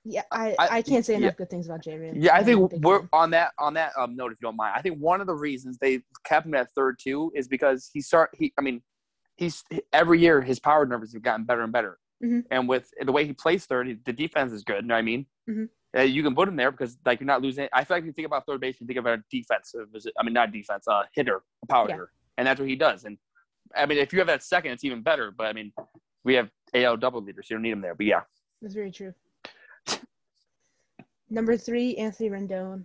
yeah, I I- I, can't say enough yeah. good things about J. Yeah, I think we're on that on that um, note. If you don't mind, I think one of the reasons they kept him at third too is because he start he. I mean, he's every year his power numbers have gotten better and better, Mhm. and with the way he plays third, the defense is good. You know what I mean? Mhm. Uh, you can put him there because like you're not losing. I feel like if you think about third base, you think about a defensive. I mean, not defense, uh, hitter, a power Yeah. hitter, and that's what he does. And I mean, if you have that second, it's even better. But I mean, we have AL double leaders, so you don't need him there. But yeah, That's very true. Number three, Anthony Rendon.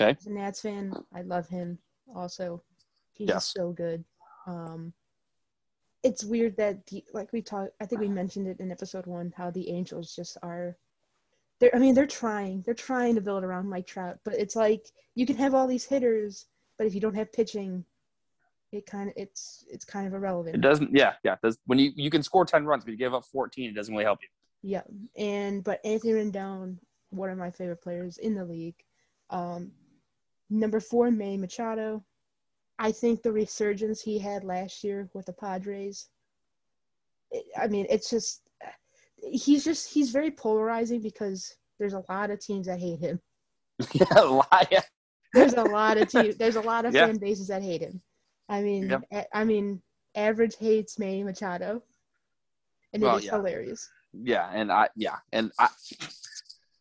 Okay. As a Nats fan, I love him. Also, he's Yes. so good. Um, it's weird that the like we talked. I think we mentioned it in episode one how the Angels just are. They're. I mean, they're trying. They're trying to build around Mike Trout, but it's like you can have all these hitters, but if you don't have pitching, it kind of it's it's kind of irrelevant. it doesn't. Yeah, yeah. Does when you you can score ten runs, but you give up fourteen, it doesn't really help you. Yeah, and but Anthony Rendon, one of my favorite players in the league. Um, number four, Manny Machado. I think the resurgence he had last year with the Padres. it- I mean, it's just he's just he's very polarizing because there's a lot of teams that hate him. yeah, lie. Yeah. There's a lot of teams. There's a lot of Yeah. fan bases that hate him. I mean, Yep. a- I mean, average hates Manny Machado, and Well, it is yeah. hilarious. Yeah, and I yeah, and I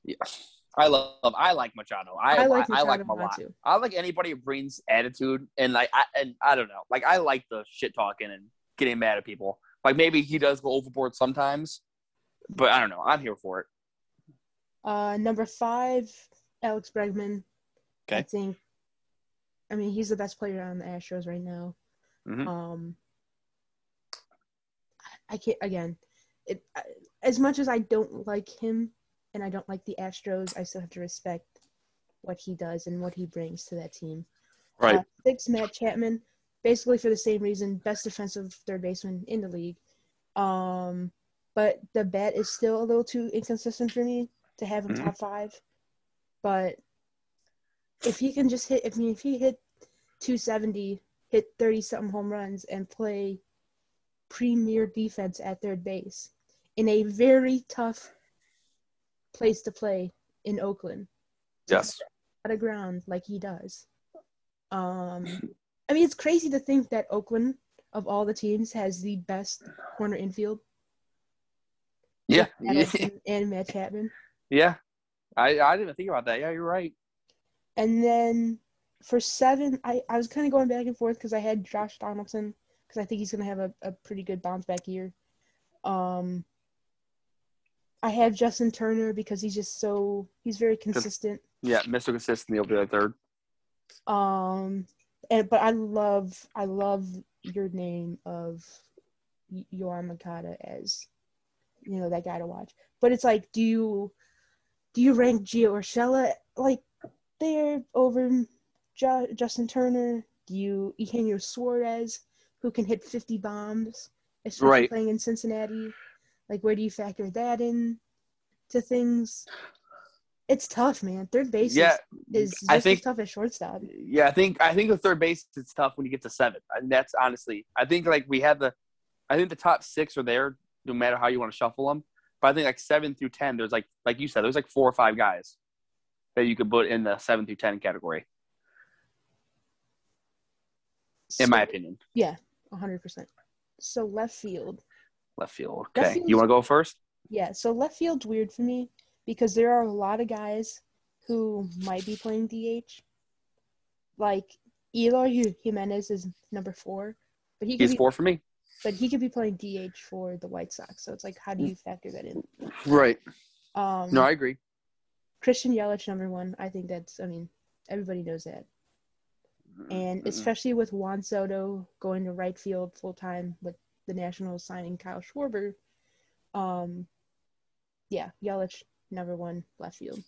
yeah. I love I like Machado. I I I like I, Machado like him a a lot lot. too. I like anybody who brings attitude and like I and I don't know. Like I like the shit talking and getting mad at people. Like maybe he does go overboard sometimes, but I don't know. I'm here for it. Uh, number five, Alex Bregman. Okay. I think. I mean, he's the best player on the Astros right now. Mhm. Um, I can't again. It as much as I don't like him and I don't like the Astros, I still have to respect what he does and what he brings to that team. Right. Uh, six, Matt Chapman, basically for the same reason, best defensive third baseman in the league. Um, but the bat is still a little too inconsistent for me to have him Mhm. top five. But if he can just hit, if I mean, if he hit 270, hit 30 something home runs, and play premier defense at third base, in a very tough place to play in Oakland. Yes. out of ground like he does. Um, I mean, it's crazy to think that Oakland, of all the teams, has the best corner infield. Yeah. and Matt Chapman. Yeah. I, I didn't think about that. Yeah, you're right. And then for seven, I, I was kind of going back and forth because I had Josh Donaldson because I think he's going to have a, a pretty good bounce back year. Um, I have Justin Turner because he's just so he's very consistent. Yeah, Mr. Consistent, he'll be like third. Um, and but I love I love your name of Y- Yoan Moncada as you know that guy to watch. But it's like, do you do you rank Gio Urshela like there over Ju- Justin Turner? Do you Eugenio Suarez who can hit fifty bombs, especially Right. playing in Cincinnati? Like, where do you factor that in to things? It's tough, man. Third base Yeah. is, is just I think as tough as shortstop. Yeah, I think I think the third base is tough when you get to seven. And that's honestly, I think like we had the, I think the top six are there no matter how you want to shuffle them. But I think like seven through ten, there's like like you said, there's like four or five guys that you could put in the seven through ten category, in my opinion. Yeah, hundred percent. So left field, Left field. Okay, you want to go first? yeah. So left field's weird for me because there are a lot of guys who might be playing DH. Like Eloy Jimenez is number four, but he He's be, four for me. but he could be playing DH for the White Sox. So it's like, how do you factor that in? Right. Um, No, I agree. Christian Yelich number one. I think that's. I mean, everybody knows that. and especially with Juan Soto going to right field full time with the Nationals signing Kyle Schwarber, um, yeah, Yelich number one left field.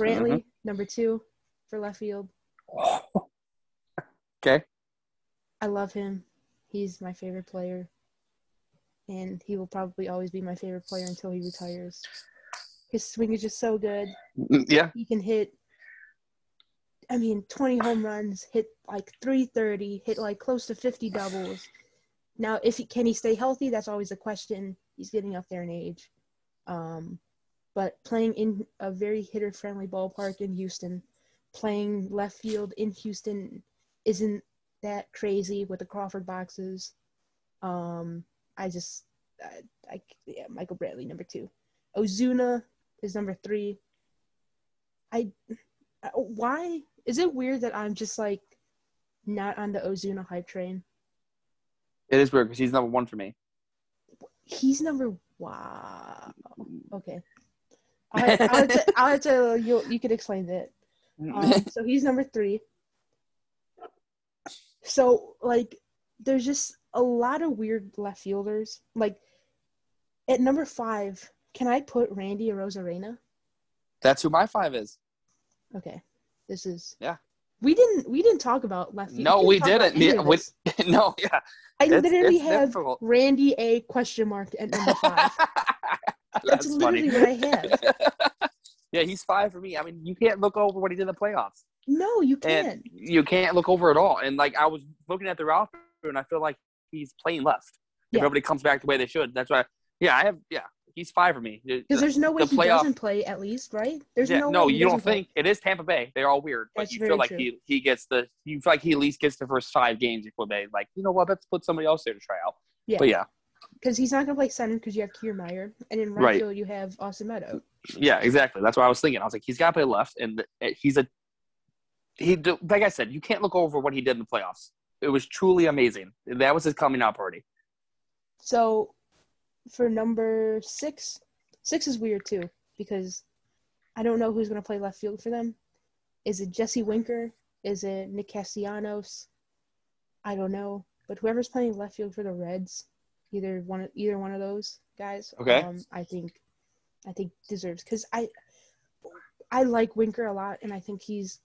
Brantley Mm-hmm. number two for left field. okay. I love him. He's my favorite player, and he will probably always be my favorite player until he retires. His swing is just so good. Mm, Yeah. he can hit I mean 20 home runs, hit like 330, hit like close to 50 doubles. Now, if he can he stay healthy, that's always a question. He's getting up there in age. Um but playing in a very hitter friendly ballpark in Houston, playing left field in Houston isn't that crazy with the Crawford boxes. Um I just I, I yeah, Michael Brantley number 2. Ozuna is number 3. I why is it weird that I'm just like not on the Ozuna hype train? It is weird because he's number one for me. He's number wow. Okay, I, I'll, have to, I'll have to you you could explain that. Um, so he's number three. So like, there's just a lot of weird left fielders. Like at number five, can I put Randy Arozarena? That's who my five is. Okay, this is Yeah. We didn't we didn't talk about left field. No, we didn't. any Yeah, of we- no, yeah. I It's- literally it's have difficult. Randy A question mark at number five. That's, That's literally funny. what I have. yeah, he's five for me. I mean, you can't look over what he did in the playoffs, No, you can't. you can't look over at all. And like I was looking at the roster, and I feel like he's playing left. If Yeah. everybody comes back the way they should, that's why. Yeah, I have. Yeah, he's five for me. Because there's no way the he playoff- doesn't play at least, right? There's yeah, no, no, you don't play. think it is Tampa Bay. They're all weird, but That's you feel like true. he he gets the you feel like he at least gets the first five games before they like you know what let's put somebody else there to try out. Yeah. But yeah, Because he's not gonna play center because you have Kiermaier, and in right, Right. field you have Austin Meadow. Yeah, exactly. That's what I was thinking. I was like, he's got to play left, and eh, he's a he. Like I said, you can't look over what he did in the playoffs. It was truly amazing. That was his coming out party. So for number six, six is weird too because I don't know who's gonna play left field for them. Is it Jesse Winker? Is it Nick Castellanos? I don't know. But whoever's playing left field for the Reds, either one either one of those guys, Okay. um, I think I think deserves because I I like Winker a lot and I think he's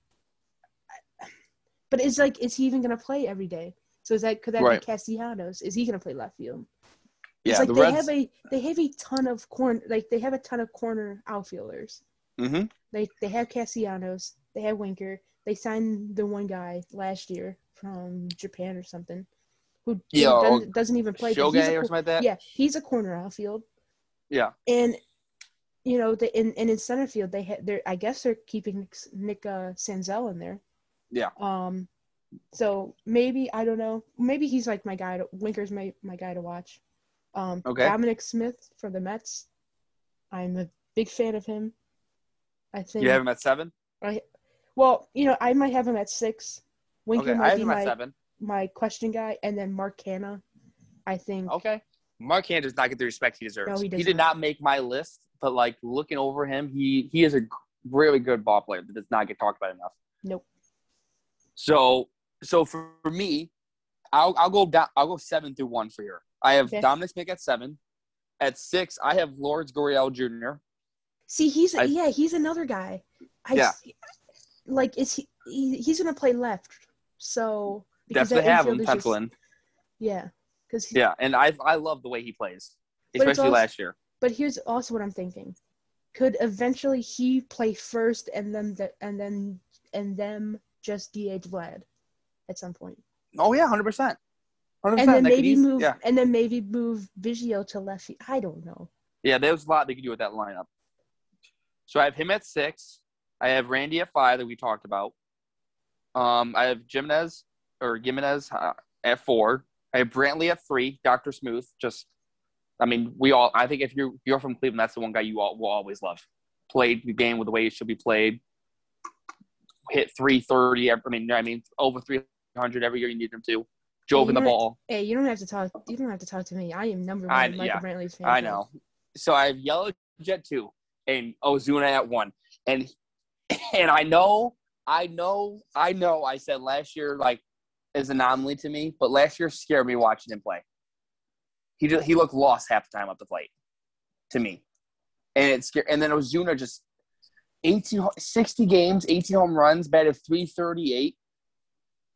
but it's like is he even gonna play every day? So is that could that Right. be Castellanos? Is he gonna play left field? Yeah, it's like the they Reds. have a they have a ton of corn like they have a ton of corner outfielders. Mm-hmm. They they have Castellanos, they have Winker. They signed the one guy last year from Japan or something, who, Yeah, doesn't, doesn't even play. he's a or something like that. yeah, he's a corner outfield. Yeah. And you know, the in and in center field they had they're I guess they're keeping Nick, uh, Senzel in there. Yeah. Um, so maybe I don't know. Maybe he's like my guy. To, Winker's my my guy to watch. Um, Okay. Dominic Smith from the Mets. I'm a big fan of him. I think. You have him at seven. Well, you know, I might have him at six. Winker Okay, I might have be him at my, seven. my question guy, and then Mark Canha. I think. Okay. Mark Canha does not get the respect he deserves. No, he does did not. not make my list, but like looking over him, he he is a really good ball player that does not get talked about enough. Nope. So so for, for me, I'll I'll go down. I'll go seven through one for you. I have Okay. Dominic Smith at seven. At six, I have Lourdes Gurriel Jr. See, he's I- yeah, he's another guy. I Yeah. like is he, he he's gonna play left, so because Definitely have him infield is just- pencil in. Yeah, because Yeah, and I I love the way he plays, especially also- last year. But here's also what I'm thinking: could eventually he play first, and then the, and then and them just DH Vlad at some point, Oh yeah, hundred percent. Hundred and then maybe move Yeah, and then maybe move Biggio to left. I don't know. yeah. There's a lot they could do with that lineup. So I have him at six. I have Randy at five that we talked about. Um, I have Jimenez or Jimenez uh, at four. I have Brantley at three. Doctor Smooth. Just, I mean, we all. I think if you're you're from Cleveland, that's the one guy you all will always love. Played the game with the way it should be played. Hit three thirty. I mean, I mean, over three hundred every year you need him to. You in the ball. Hey, you don't have to talk. You don't have to talk to me. I am number one I- Michael yeah, Brantley's fan. I know. So I have Yellow Jet two and Ozuna at one, and and I know, I know, I know. I said last year like is an anomaly to me, but last year scared me watching him play. He just, he looked lost half the time up the plate to me, and it's scared. And then Ozuna just 18, ho- 60 games, 18 home runs, batted 338.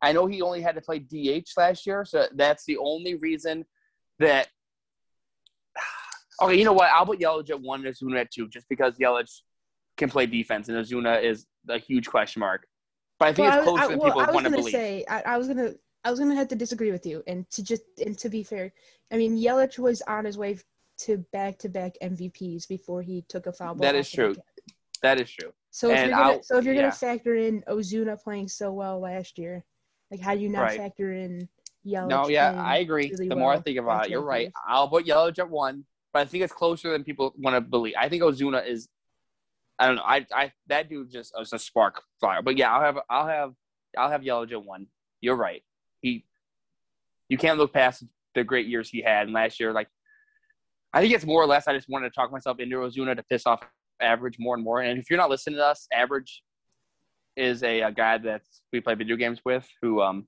I know he only had to play DH last year, so that's the only reason that Okay, you know what? I'll put Yelich at one and Ozuna at two, just because Yelich can play defense and Ozuna is a huge question mark. But I think Well, it's I closer I- than well, people I want to believe. say I, I was gonna I was gonna have to disagree with you, and to just and to be fair, I mean Yelich was on his way to back to back MVPs before he took a foul ball. That is true. that is true. So if And you're gonna I'll- so if you're yeah. gonna factor in Ozuna playing so well last year, like how do you not Right. factor in Yelich? No, yeah, I agree. really the more I think about it, you're right. I'll put Yelich at one, but I think it's closer than people want to believe. I think Ozuna is. I don't know. I, I that dude just was a spark fire. But yeah, I'll have I'll have I'll have Yelich at one. You're right. He, you can't look past the great years he had. And last year, like, I think it's more or less. I just wanted to talk myself into Ozuna to piss off average more and more. And if you're not listening to us, average is a, a guy that we play video games with who um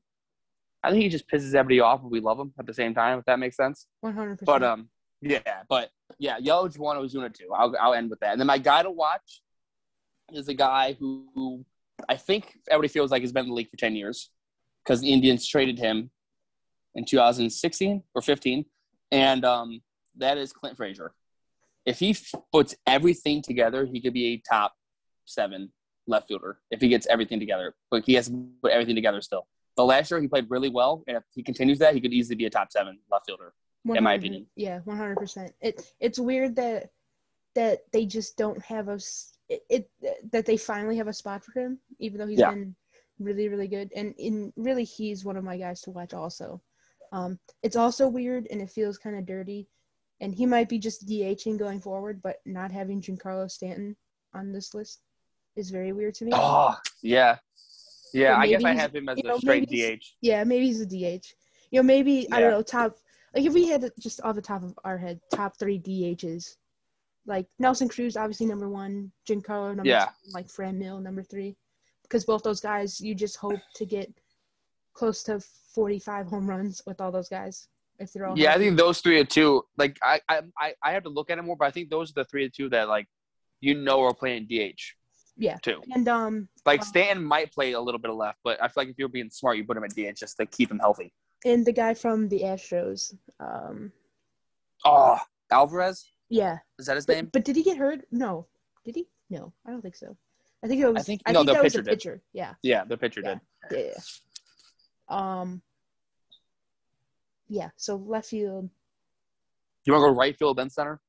I think he just pisses everybody off, but we love him at the same time. If that makes sense. One hundred percent. But um, yeah, but yeah, Yelich one, Ozuna two. I'll I'll end with that. And then my guy to watch is a guy who, who I think everybody feels like has been in the league for ten years because the Indians traded him in 2016 or 15, and um, that is Clint Frazier. If he f- puts everything together, he could be a top seven left fielder if he gets everything together. But he has to put everything together still. The last year he played really well, and if he continues that, he could easily be a top seven left fielder. in my 100 opinion. Yeah, one hundred percent. It it's weird that that they just don't have a it, it that they finally have a spot for him, even though he's Yeah. been really really good. And in really, he's one of my guys to watch. Also, um, it's also weird and it feels kind of dirty. And he might be just DHing going forward, but not having Giancarlo Stanton on this list is very weird to me. Oh, yeah. Yeah, I guess I have him as a know, straight DH. Yeah, maybe he's a DH. You know, maybe I don't know top. Like if we had just off the top of our head, top three DHs, like Nelson Cruz, obviously number one, Giancarlo number Yeah. two, like Franmil number three, because both those guys, you just hope to get close to forty-five home runs with all those guys if they're all. Yeah, I think those three are two. Like I, I, I- I have to look at it more, but I think those are the three or two that like you know are playing DH Yeah. too. And um, Like Um, Stanton might play a little bit of left, but I feel like if you're being smart, you put him at DH just to keep him healthy. and the guy from the Astros, um, Oh, Alvarez yeah, is that his but, name? but did he get hurt? No, did he? No, I don't think so. I think it was. I think- think, no, the that was pitcher did. pitcher. Yeah. Yeah, the pitcher Yeah. did. Yeah. Um. Yeah. So left field. You want to go right field then center?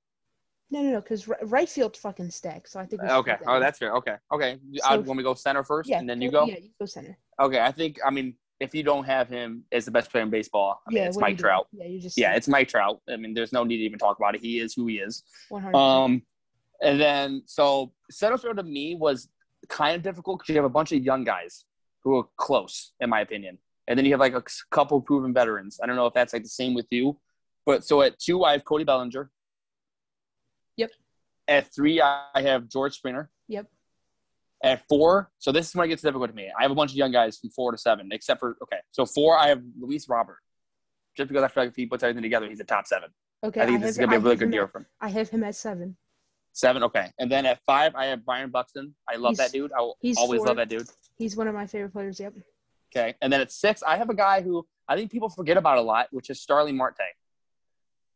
No, no, no, because right field fucking stacked. So I think. We Okay. that Oh, that's fair. Okay. Okay. So- I want me go center first, yeah. and then you go. Yeah, you go center. Okay. I think. I mean, if you don't have him as the best player in baseball, I mean, yeah, it's what are you Mike? Trout. Yeah, you just. Yeah, it's Mike Trout. I mean, there's no need to even talk about it. He is who he is. One hundred. Um, and then so center field to me was kind of difficult because you have a bunch of young guys who are close, in my opinion, and then you have like a couple proven veterans. I don't know if that's like the same with you, but so at two I have Cody Bellinger. Yep. At three I have George Springer. Yep. At four, so this is when it gets difficult to me. I have a bunch of young guys from four to seven, except for okay. So four, I have Luis Robert, just because I feel like if he puts everything together, he's a top seven. Okay. I think have, this is gonna be a really good year for him. I have him at seven. Seven, okay. And then at five, I have Byron Buxton. I love He's- that dude. I will always four. love that dude. He's one of my favorite players. Yep. Okay. And then at six, I have a guy who I think people forget about a lot, which is Starling Marte.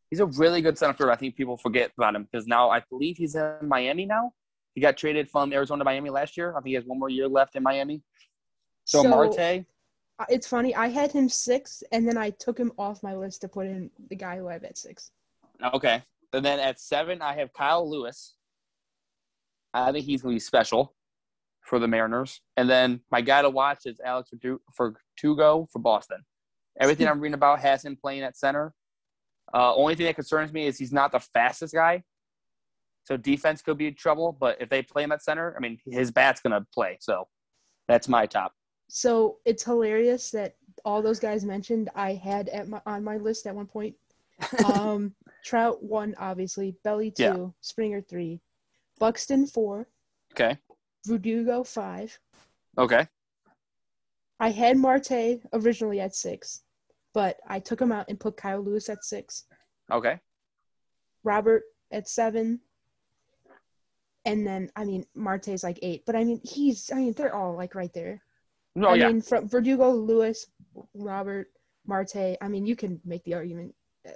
He's a really good center fielder. I think people forget about him because now I believe he's in Miami now. He got traded from Arizona to Miami last year. I think he has one more year left in Miami. So, Marte, uh, It's funny. I had him six, and then I took him off my list to put in the guy who I have at six. okay. And then at seven, I have Kyle Lewis. I think he's going to be special for the Mariners. And then my guy to watch is Alex Verdu- Verdugo for Boston. Everything I'm reading about has him playing at center. Uh, only thing that concerns me is he's not the fastest guy. So defense could be trouble, but if they play him at center, I mean, his bat's going to play. So that's my top. So it's hilarious that all those guys mentioned I had at my on my list at one point. Um, Trout one, obviously. Belly two. Yeah. Springer three. Buxton four. Okay. Verdugo five. Okay. I had Marte originally at six, but I took him out and put Kyle Lewis at six. Okay. Robert at seven. And then I mean Marte's like eight, but I mean he's I mean they're all like right there. No, yeah. I yeah. mean from Verdugo, Lewis, Robert, Marte. I mean you can make the argument. Uh,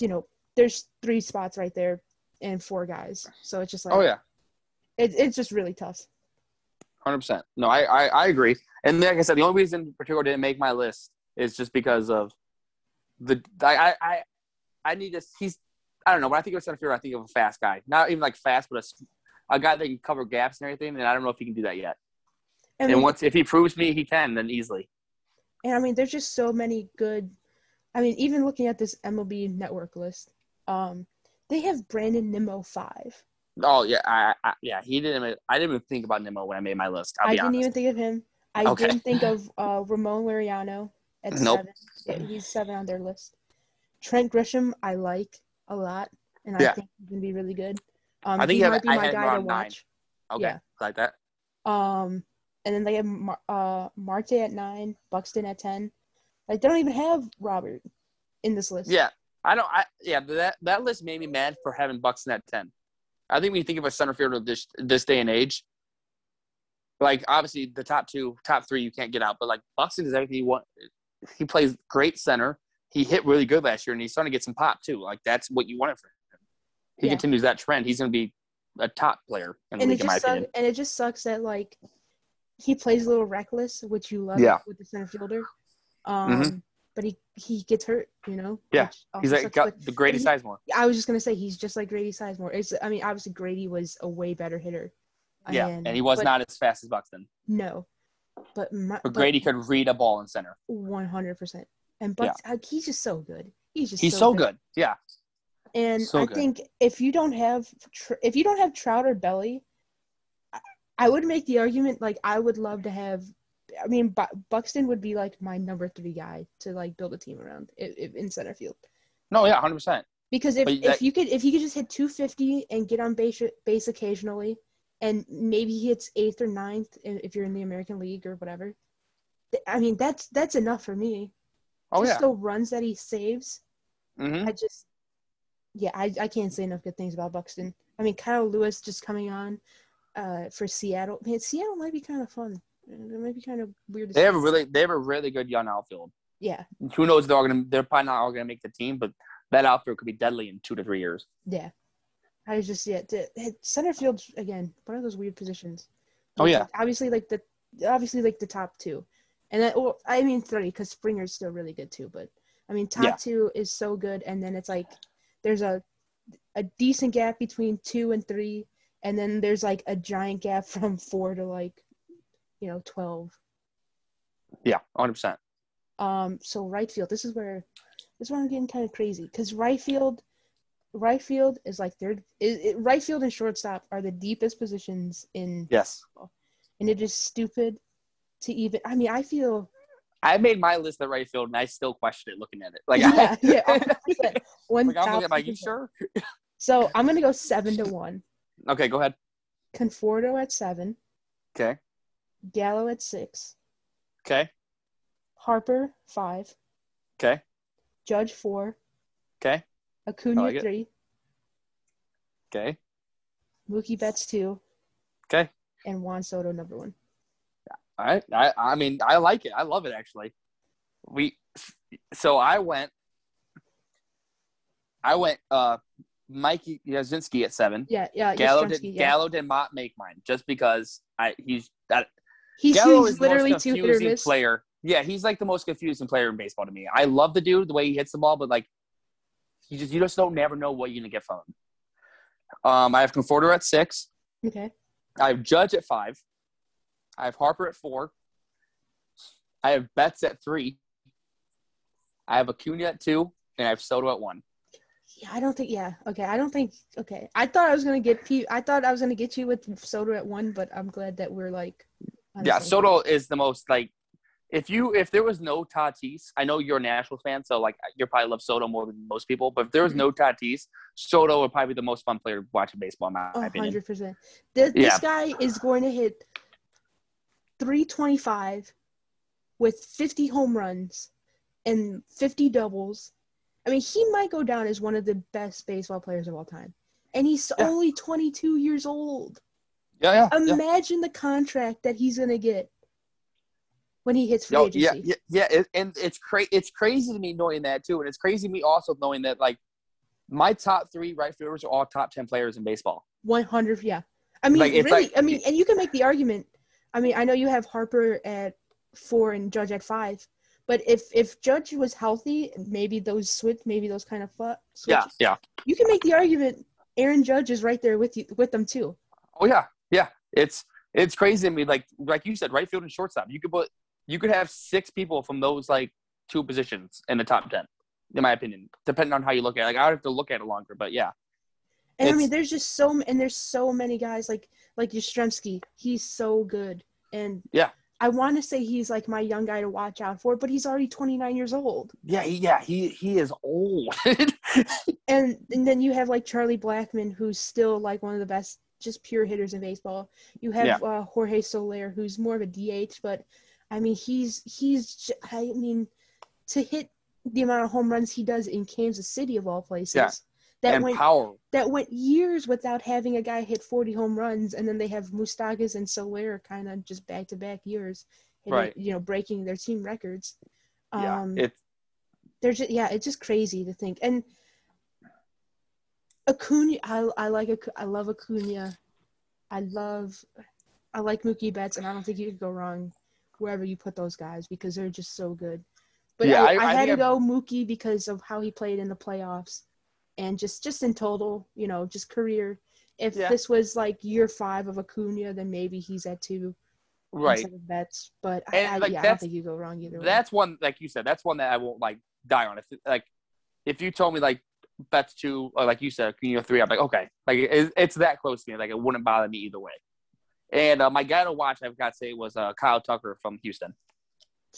you know, there's three spots right there and four guys, so it's just like oh, yeah. it, it's just really tough. Hundred percent. No, I, I I agree. And like I said, the only reason particular didn't make my list is just because of the I I I, need to. He's I don't know. When I think of center fielder, I think of a fast guy. Not even like fast, but a, a guy that can cover gaps and everything. And I don't know if he can do that yet. And, And once if he proves me he can, then easily. And I mean, there's just so many good. I mean, even looking at this MLB Network list, um, they have Brandon Nimmo five. Oh yeah, I, I yeah. He didn't. Even, I didn't even think about Nimmo when I made my list. I'll I didn't honest. even think of him. I Okay. didn't think of uh, Ramon Laureano at Nope. seven. Yeah, he's seven on their list. Trent Grisham, I like a lot, and I Yeah. think he can be really good. Um, I think he you have- might be my guy to around nine. watch. Okay, yeah. like that. Um, and then they have Mar- uh, Marte at nine, Buxton at ten. Like they don't even have Robert in this list. Yeah, I don't. I yeah, that that list made me mad for having Buxton at ten. I think when you think of a center fielder this this day and age, like obviously the top two, top three, you can't get out. But like Buxton is everything you want. He plays great center. He hit really good last year, and he's starting to get some pop too. Like that's what you wanted for him. He Yeah. continues that trend. He's going to be a top player in the and it league, in my just sucks, opinion. and it just sucks that like he plays a little reckless, which you love Yeah. with the center fielder. Um, but he he gets hurt, you know. Yeah. He's like got but the Grady he- Sizemore. I was just gonna say he's just like Grady Sizemore. It's I mean obviously Grady was a way better hitter. Yeah, and he was but not as fast as Buxton. No, but my, But Grady could read a ball in center. one hundred percent. And but like, uh, he's just so good. He's just He's so good. Yeah. And So I good. think if you don't have if you don't have Trout or Belly, I would make the argument like I would love to have. I mean, Bu- Buxton would be like my number three guy to like build a team around if, if in center field. No, yeah, hundred percent. Because if, But if you could if he could just hit 250 and get on base base occasionally, and maybe he hits eighth or ninth if you're in the American League or whatever. I mean, that's that's enough for me. Oh just yeah. the runs that he saves. hmm I just, yeah, I, I can't say enough good things about Buxton. I mean, Kyle Lewis just coming on uh, for Seattle. Man, Seattle might be kind of fun. It might be kind of weird. To They have a really they have a really good young outfield. yeah, Who knows? They're all gonna they're probably not all gonna make the team, but that outfield could be deadly in two to three years. yeah. I was just yeah, center field again. One of those weird positions. Oh, yeah. obviously like the obviously like the top two, and then well, I mean three because Springer's still really good too. But I mean top Yeah. two is so good, and then it's like there's a a decent gap between two and three, and then there's like a giant gap from four to like, you know, twelve. Yeah, hundred percent. Um, so right field, this is where this is where I'm getting kind of crazy because right field, right field is like third. It, it, right field and shortstop are the deepest positions in, Yes, and it is stupid to even. I mean, I feel I made my list at right field, and I still question it looking at it. Like, yeah, I, yeah, 100%. one. like I'm looking at. You sure? So I'm gonna go seven to one. Okay, go ahead. Conforto at seven, Okay, Gallo at six, okay, Harper five, okay, Judge four, okay, Acuna like it. three, okay, Mookie Betts two, okay. and Juan Soto number one. All right. I I mean I like it. I love it actually. We so I went I went uh Mikey Yastrzemski at seven. Yeah, yeah. Gallo did yeah. Gallo did not make mine just because I he's that He's, Gallo he's is literally two hit or miss. player. Yeah, he's like the most confusing player in baseball to me. I love the dude, the way he hits the ball, but like you just you just don't never know what you're gonna get from him. Um, I have Conforto at six. Okay. I have Judge at five. I have Harper at four. I have Betts at three. I have Acuna at two, and I have Soto at one. Yeah, I don't think. Yeah. Okay. I don't think. Okay. I thought I was gonna get. P- I thought I was gonna get you with Soto at one, but I'm glad that we're like. Yeah, Soto is the most like. If you if there was no Tatis, I know you're a Nationals fan, so like you probably love Soto more than most people. But if there was mm-hmm. no Tatis, Soto would probably be the most fun player watching baseball, in my A opinion. hundred percent. This, Yeah. this guy is going to hit 325 with 50 home runs and 50 doubles. I mean, he might go down as one of the best baseball players of all time. And he's Yeah. only 22 years old. Yeah, yeah, yeah. Imagine the contract that he's going to get when he hits free Yo, agency. yeah, yeah, yeah, it, and it's cra- It's crazy to me knowing that too, and it's crazy to me also knowing that like my top three right fielders are all top ten players in baseball. One hundred, yeah. I mean, Like, really. like- I mean, and you can make the argument. I mean, I know you have Harper at four and Judge at five, but if if Judge was healthy, maybe those switch, maybe those kind of flip. Yeah, yeah. You can make the argument. Aaron Judge is right there with you with them too. Oh yeah, yeah. It's it's crazy to me. Like like you said, right field and shortstop. You could put you could have six people from those like two positions in the top ten, in my opinion, depending on how you look at it. Like I would have to look at it longer, but yeah. And I mean, there's just so and there's so many guys like like Yastrzemski. He's so good, and Yeah. I want to say he's like my young guy to watch out for, but he's already 29 years old. Yeah, yeah, he he is old. And and then you have like Charlie Blackmon, who's still like one of the best, just pure hitters in baseball. You have Yeah. uh, Jorge Soler, who's more of a DH, but I mean he's he's I mean to hit the amount of home runs he does in Kansas City of all places. Yeah. That and went power. that went years without having a guy hit 40 home runs, and then they have Moustakas and Soler kind of just back to back years, hitting, Right. You know, breaking their team records. Yeah, Um, it's they're just yeah, it's just crazy to think. And Acuna, I I like I love Acuna, I love I like Mookie Betts, and I don't think you could go wrong wherever you put those guys because they're just so good. But Yeah, I, I- I, I had to go Mookie because of how he played in the playoffs, and just just in total, you know, just career. If Yeah. this was like year five of Acuna, then maybe he's at two right. Betts. But And, I, I, like, yeah, I don't think you go wrong either way. That's one, like you said, that's one that I won't like die on. If like, if you told me like Betts two or like you said, you know three, I'm like okay, like it, it's that close to me. Like it wouldn't bother me either way. And uh, my guy to watch, I've got to say, was uh, Kyle Tucker from Houston.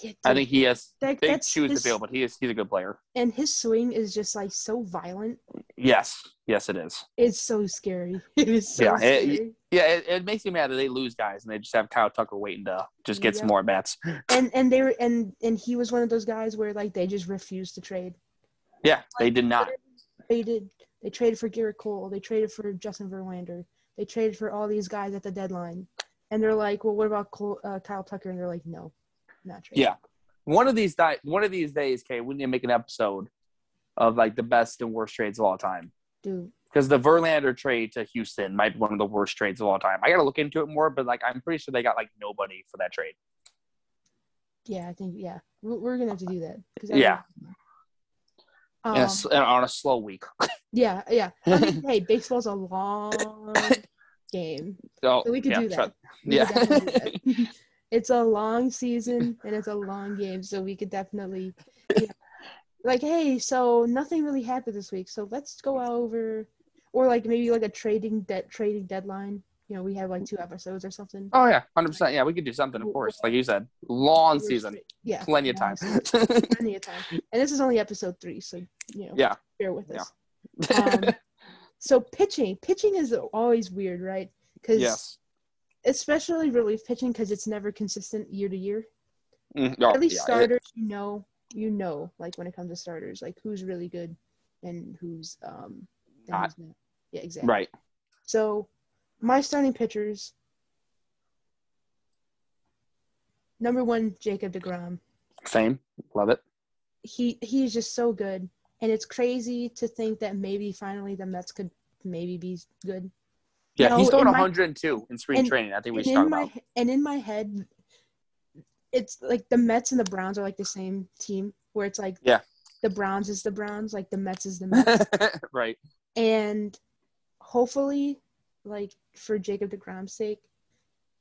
Yeah, I think he has that- big shoes his- to fill, but he is he's a good player. and his swing is just like so violent. Yes, yes, it is. It's so scary. It is so Yeah, it- Yeah, it, it makes me mad that they lose guys and they just have Kyle Tucker waiting to just get some more bats. and and they were and and he was one of those guys where like they just refused to trade. Yeah, they did not. They did. They traded for Gerrit Cole. They traded for Justin Verlander. They traded for all these guys at the deadline, and they're like, "Well, what about Cole, uh, Kyle Tucker?" And they're like, "No, not trade." Yeah. One of these di- one of these days, Kay, we need to make an episode of like the best and worst trades of all time. dude. Because the Verlander trade to Houston might be one of the worst trades of all time. I got to look into it more, but like I'm pretty sure they got like nobody for that trade. Yeah, I think yeah, we're, we're gonna have to do that. Yeah. Um, And and on a slow week. Yeah, yeah. I mean, hey, baseball's a long game. So, So we could yeah, do that. try- Yeah. could definitely do that. it's a long season and it's a long game, so we could definitely like, hey, so nothing really happened this week, so let's go over or like maybe like a trading debt trading deadline. You know, we have like two episodes or something. oh yeah, hundred percent. Yeah, we could do something, of course. Like you said, long season, Yeah. plenty of time. Plenty of time. And this is only episode three, so you know, Yeah. bear with us. Um, so pitching, pitching is always weird, right? Because yes. especially relief pitching, because it's never consistent year to year. Mm, oh, At least yeah, it- starters, you know, you know, like when it comes to starters, like who's really good and who's um and Not. who's not. Yeah, exactly. right. So my starting pitchers. Number one, Jacob Degrom. Same. Love it. He he's just so good, and it's crazy to think that maybe finally the Mets could maybe be good. Yeah, No, he's going in my- 102 in spring and- training. I think we should talk my about. and in my head, it's like the Mets and the Browns are like the same team, where it's like Yeah. the Browns is the Browns, like the Mets is the Mets, right. and hopefully, like for Jacob Degrom's sake,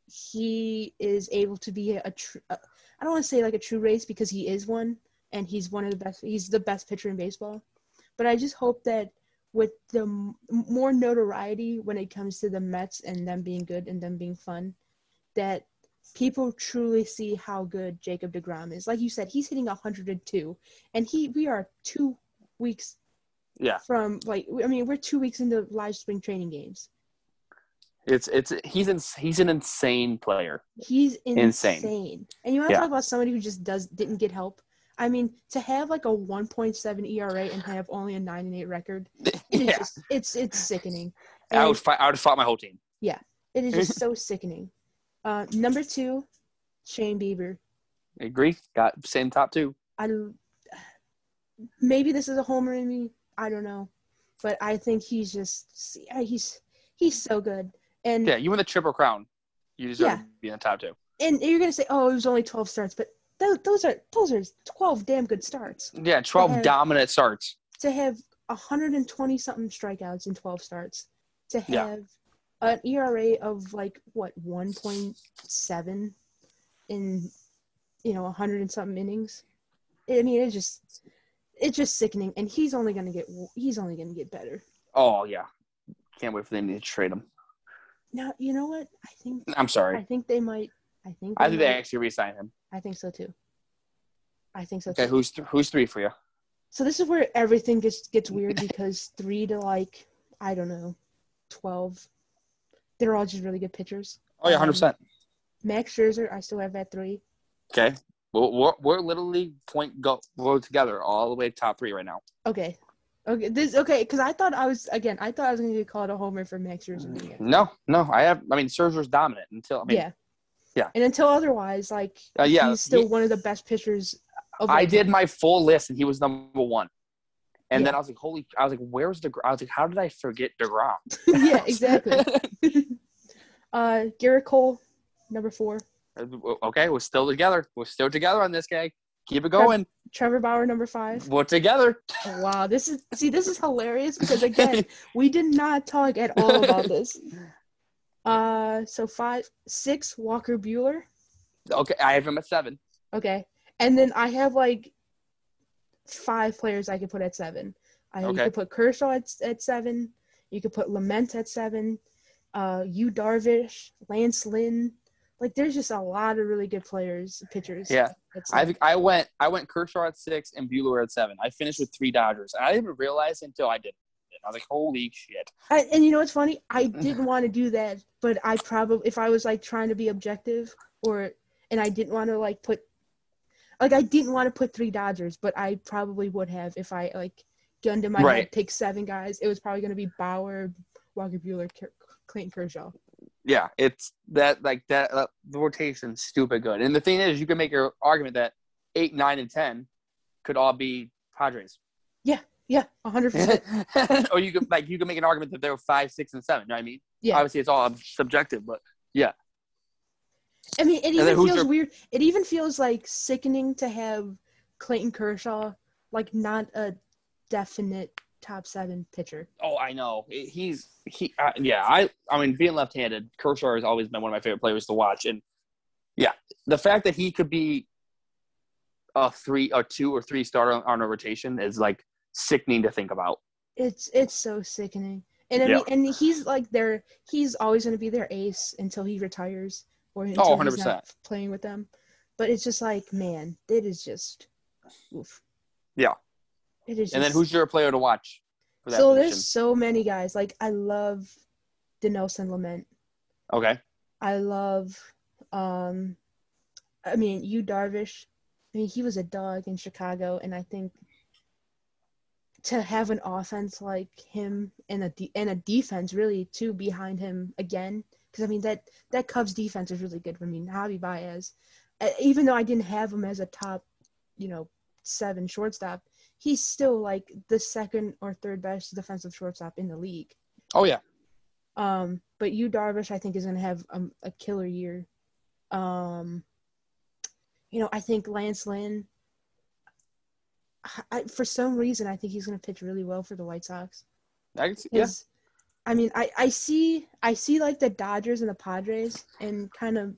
he is able to be a true. I don't want to say like a true race because he is one, and he's one of the best. He's the best pitcher in baseball, but I just hope that with the m- more notoriety when it comes to the Mets and them being good and them being fun, that people truly see how good Jacob DeGrom is. Like you said, he's hitting 102, and he we are two weeks Yeah. from like I mean we're two weeks into live spring training games. It's it's he's in, he's an insane player. He's insane. Insane. And you want to Yeah. talk about somebody who just does didn't get help. I mean, to have like a 1.7 ERA and have only a 9 and 8 record, yeah. just it's it's sickening. I would fight. I would have fought my whole team. Yeah, it is just so sickening. Uh, number two, Shane Bieber. Agree. Got same top two. I maybe this is a homer in me. I don't know, but I think he's just he's he's so good. And Yeah, you win the triple crown. You deserve Yeah. to be in the top two. and you're gonna say, oh, it was only 12 starts, but those, those are those are 12 damn good starts. Yeah, twelve have- dominant starts. To have 120 something strikeouts in 12 starts, to have Yeah. an ERA of like what 1.7 in you know 100 and something innings. I mean, it's just it's just sickening, and he's only gonna get he's only gonna get better. Oh yeah, can't wait for them to trade him. Now you know what I think. I'm sorry. I think they might. I think. I think they actually re-sign him. I think so too. I think so too. Okay, too. who's th- who's three for you? So this is where everything gets gets weird because three to like I don't know, twelve. They're all just really good pitchers. Oh yeah, Um, hundred percent. Max Scherzer, I still have at three. Okay, we're, we're we're literally point go go together all the way to top three right now. Okay, okay, this okay because I thought I was again. I thought I was gonna get called a homer for Max Scherzer. at No, no, I have. I mean, Scherzer's dominant until I mean, yeah, yeah. And until otherwise, like Uh, yeah, he's still he- one of the best pitchers. Of I did my full list and he was number one. And Yeah. then I was like, holy! I was like, where's the? I was like, how did I forget Degrom? yeah, exactly. uh, Gerrit Cole, number four. okay, we're still together. We're still together on this guy. Keep it going. Trevor Bauer, number five. We're together. Wow, this is see, this is hilarious because again, we did not talk at all about this. Uh, so five, six, Walker Buehler. Okay, I have him at seven. Okay, and then I have like five players I could put at seven. I you could put Kershaw at, at seven. You could put Lamet at seven. Uh, Yu Darvish, Lance Lynn. Like, there's just a lot of really good players, pitchers. Yeah. I think I went I went Kershaw at six and Buehler at seven. I finished with three Dodgers. And I didn't even realize until I did. it. I was like, holy shit. I, and you know what's funny? I didn't want to do that, but I probably if I was like trying to be objective or and I didn't want to like put like I didn't want to put three Dodgers, but I probably would have if I like gunned in my Right. head pick seven guys. It was probably going to be Bauer, Walker Buehler, Clayton Kershaw. Yeah, it's that like that uh, the rotation's stupid good. And the thing is, you can make your argument that eight, nine, and ten could all be Padres. Yeah, yeah, hundred percent. or you could like you could make an argument that there were five, six, and seven. You know what I mean? Yeah. Obviously, it's all subjective, but yeah. I mean, it even feels your- weird. It even feels like sickening to have Clayton Kershaw like not a definite top seven pitcher. Oh, I know. He's he. Uh, yeah, I. I mean, being left-handed, Kershaw has always been one of my favorite players to watch, and yeah, the fact that he could be a three, a two or three starter on a rotation is like sickening to think about. It's it's so sickening. And I Yeah. mean, and he's like their he's always going to be their ace until he retires or until Oh, he's 100%. not playing with them. But it's just like, man, it is just oof. Yeah. It is And then who's your player to watch for that So position? there's so many guys. Like I love Dinelson Lamet. Okay. I love um I mean, Yu Darvish. I mean, he was a dog in Chicago and I think to have an offense like him and a de- and a defense really too behind him again because I mean that that Cubs defense is really good. I mean, Javi Baez, uh, even though I didn't have him as a top, you know, seven shortstop, he's still like the second or third best defensive shortstop in the league. Oh yeah. Um, but Yu Darvish, I think, is going to have um, a killer year. Um, you know, I think Lance Lynn. I, for some reason, I think he's going to pitch really well for the White Sox. I can see, yeah. I mean, I, I see I see like the Dodgers and the Padres, and kind of,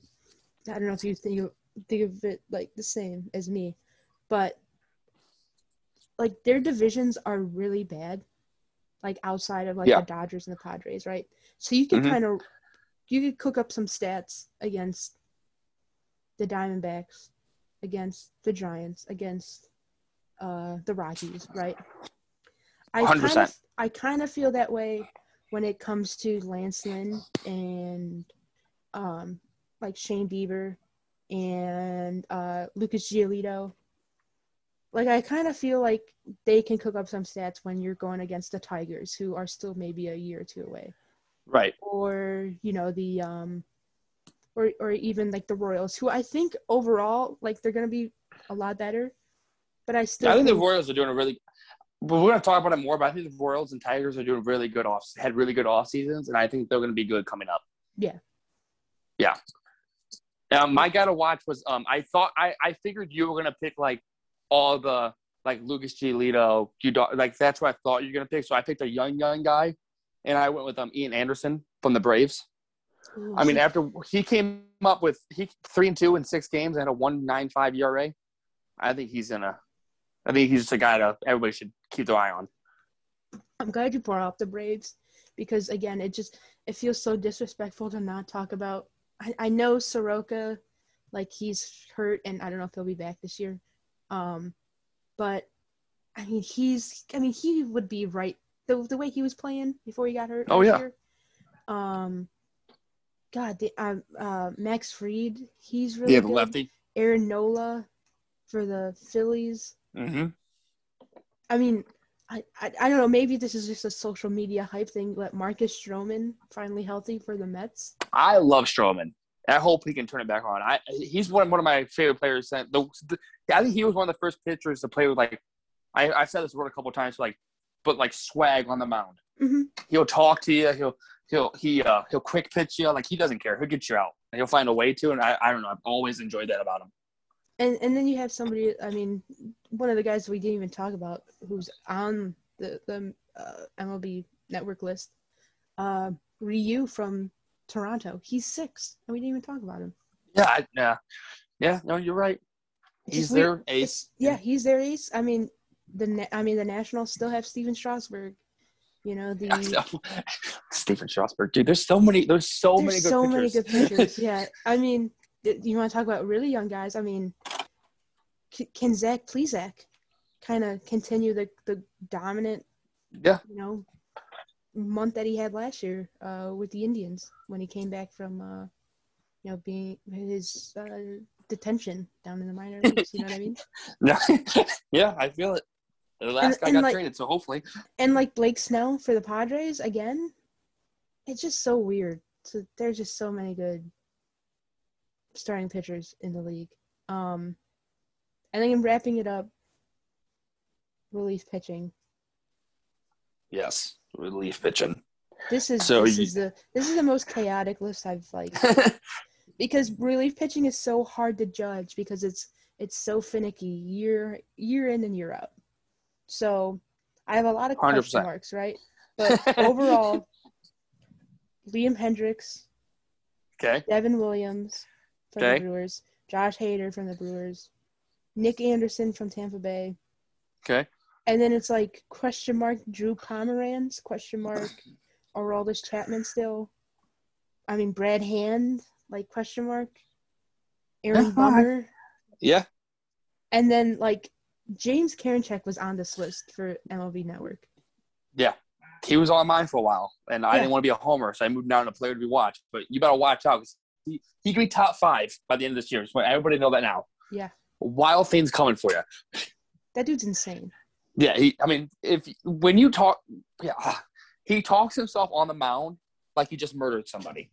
I don't know if you think think of it like the same as me, but like their divisions are really bad, like outside of like Yeah. the Dodgers and the Padres, right? So you can Mhm. kind of you could cook up some stats against the Diamondbacks, against the Giants, against uh, the Rockies, right? I kind 100%. of I kind of feel that way when it comes to Lance Lynn and um, like Shane Bieber and uh, Lucas Giolito. Like I kind of feel like they can cook up some stats when you're going against the Tigers, who are still maybe a year or two away Right. or you know the um or or even like the Royals who I think overall like they're going to be a lot better but I still I think the Royals are doing a really. But we're gonna talk about it more. But I think the Royals and Tigers are doing really good off. Had really good off seasons, and I think they're gonna be good coming up. Yeah. Yeah. Um, my guy to watch was um. I thought I I figured you were gonna pick like all the like Lucas Giolito. You don't like that's what I thought you were gonna pick. So I picked a young young guy, and I went with um Ian Anderson from the Braves. I mean, after he came up with he three and two in six games and had a one nine five ERA, I think he's gonna. I think he's just a guy that everybody should keep their eye on. I'm glad you brought up the Braves because again it just it feels so disrespectful to not talk about I, I know Soroka like he's hurt and I don't know if he'll be back this year um but I mean he's I mean he would be right the the way he was playing before he got hurt Oh, yeah. year. um God the uh, uh Max Fried he's really Yeah, the good. lefty. Aaron Nola for the Phillies Mm-hmm. I mean, I, I I don't know. Maybe this is just a social media hype thing. But Marcus Stroman finally healthy for the Mets. I love Stroman. I hope he can turn it back on. I he's one one of my favorite players. The, the, I think he was one of the first pitchers to play with like I I've said this word a couple times like but like swag on the mound. hmm He'll talk to you. He'll he'll he uh he'll quick pitch you like he doesn't care. He'll get you out. And he'll find a way to. And I I don't know. I've always enjoyed that about him. And and then you have somebody. I mean, one of the guys we didn't even talk about who's on the the uh, MLB Network list, uh, Ryu from Toronto. He's six, and we didn't even talk about him. Yeah, I, yeah, yeah. No, you're right. He's weird. their ace. Yeah, he's their ace. I mean, the I mean the Nationals still have Stephen Strasburg. You know the Stephen Strasburg, dude. There's so many. There's so many There's good so pitchers. many good pitchers. yeah, I mean, you want to talk about really young guys? I mean, can Zach Plesac kind of continue the the dominant, Yeah. you know, month that he had last year uh, with the Indians when he came back from, uh, you know, being his uh, detention down in the minor leagues. You know what I mean? Yeah, I feel it. The last And- guy and, got like- traded, so hopefully. And like Blake Snell for the Padres again, it's just so weird. So there's just so many good starting pitchers in the league. Um, I think I'm wrapping it up. Relief pitching. Yes, relief pitching. This is So this you- is the this is the most chaotic list I've like because relief pitching is so hard to judge because it's it's so finicky year year in and year out. So I have a lot of 100%. question marks, right? But overall, question 100%. marks, right? But overall, Liam Hendriks, Okay. Devin Williams from Okay. the Brewers, Josh Hader from the Brewers, Nick Anderson from Tampa Bay, Okay. And then it's like question mark Drew Pomeranz question mark Aroldis Chapman still. I mean Brad Hand like question mark Aaron Yeah, Bummer, Yeah. and then like James Karinchak was on this list for MLB Network. Yeah. He was on mine for a while, and I Yeah. didn't want to be a homer, so I moved down to player to be watched. But you better watch out 'cause he, he could be top five by the end of this year. Just everybody know that now. Yeah. Wild things coming for you. That dude's insane. Yeah, he. I mean, if when you talk, yeah, ah, he talks himself on the mound like he just murdered somebody.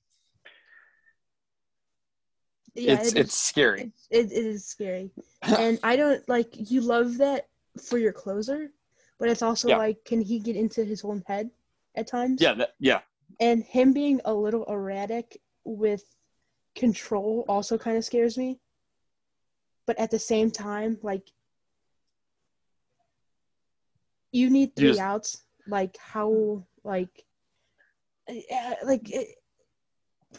Yeah, it's it it's is- scary. It, it is scary. and I don't like you love that for your closer, but it's also Yeah. like, can he get into his own head at times? Yeah, that, yeah, And him being a little erratic with control also kind of scares me. But at the same time, like, you need three just- outs. Like, how, like, uh, like, it,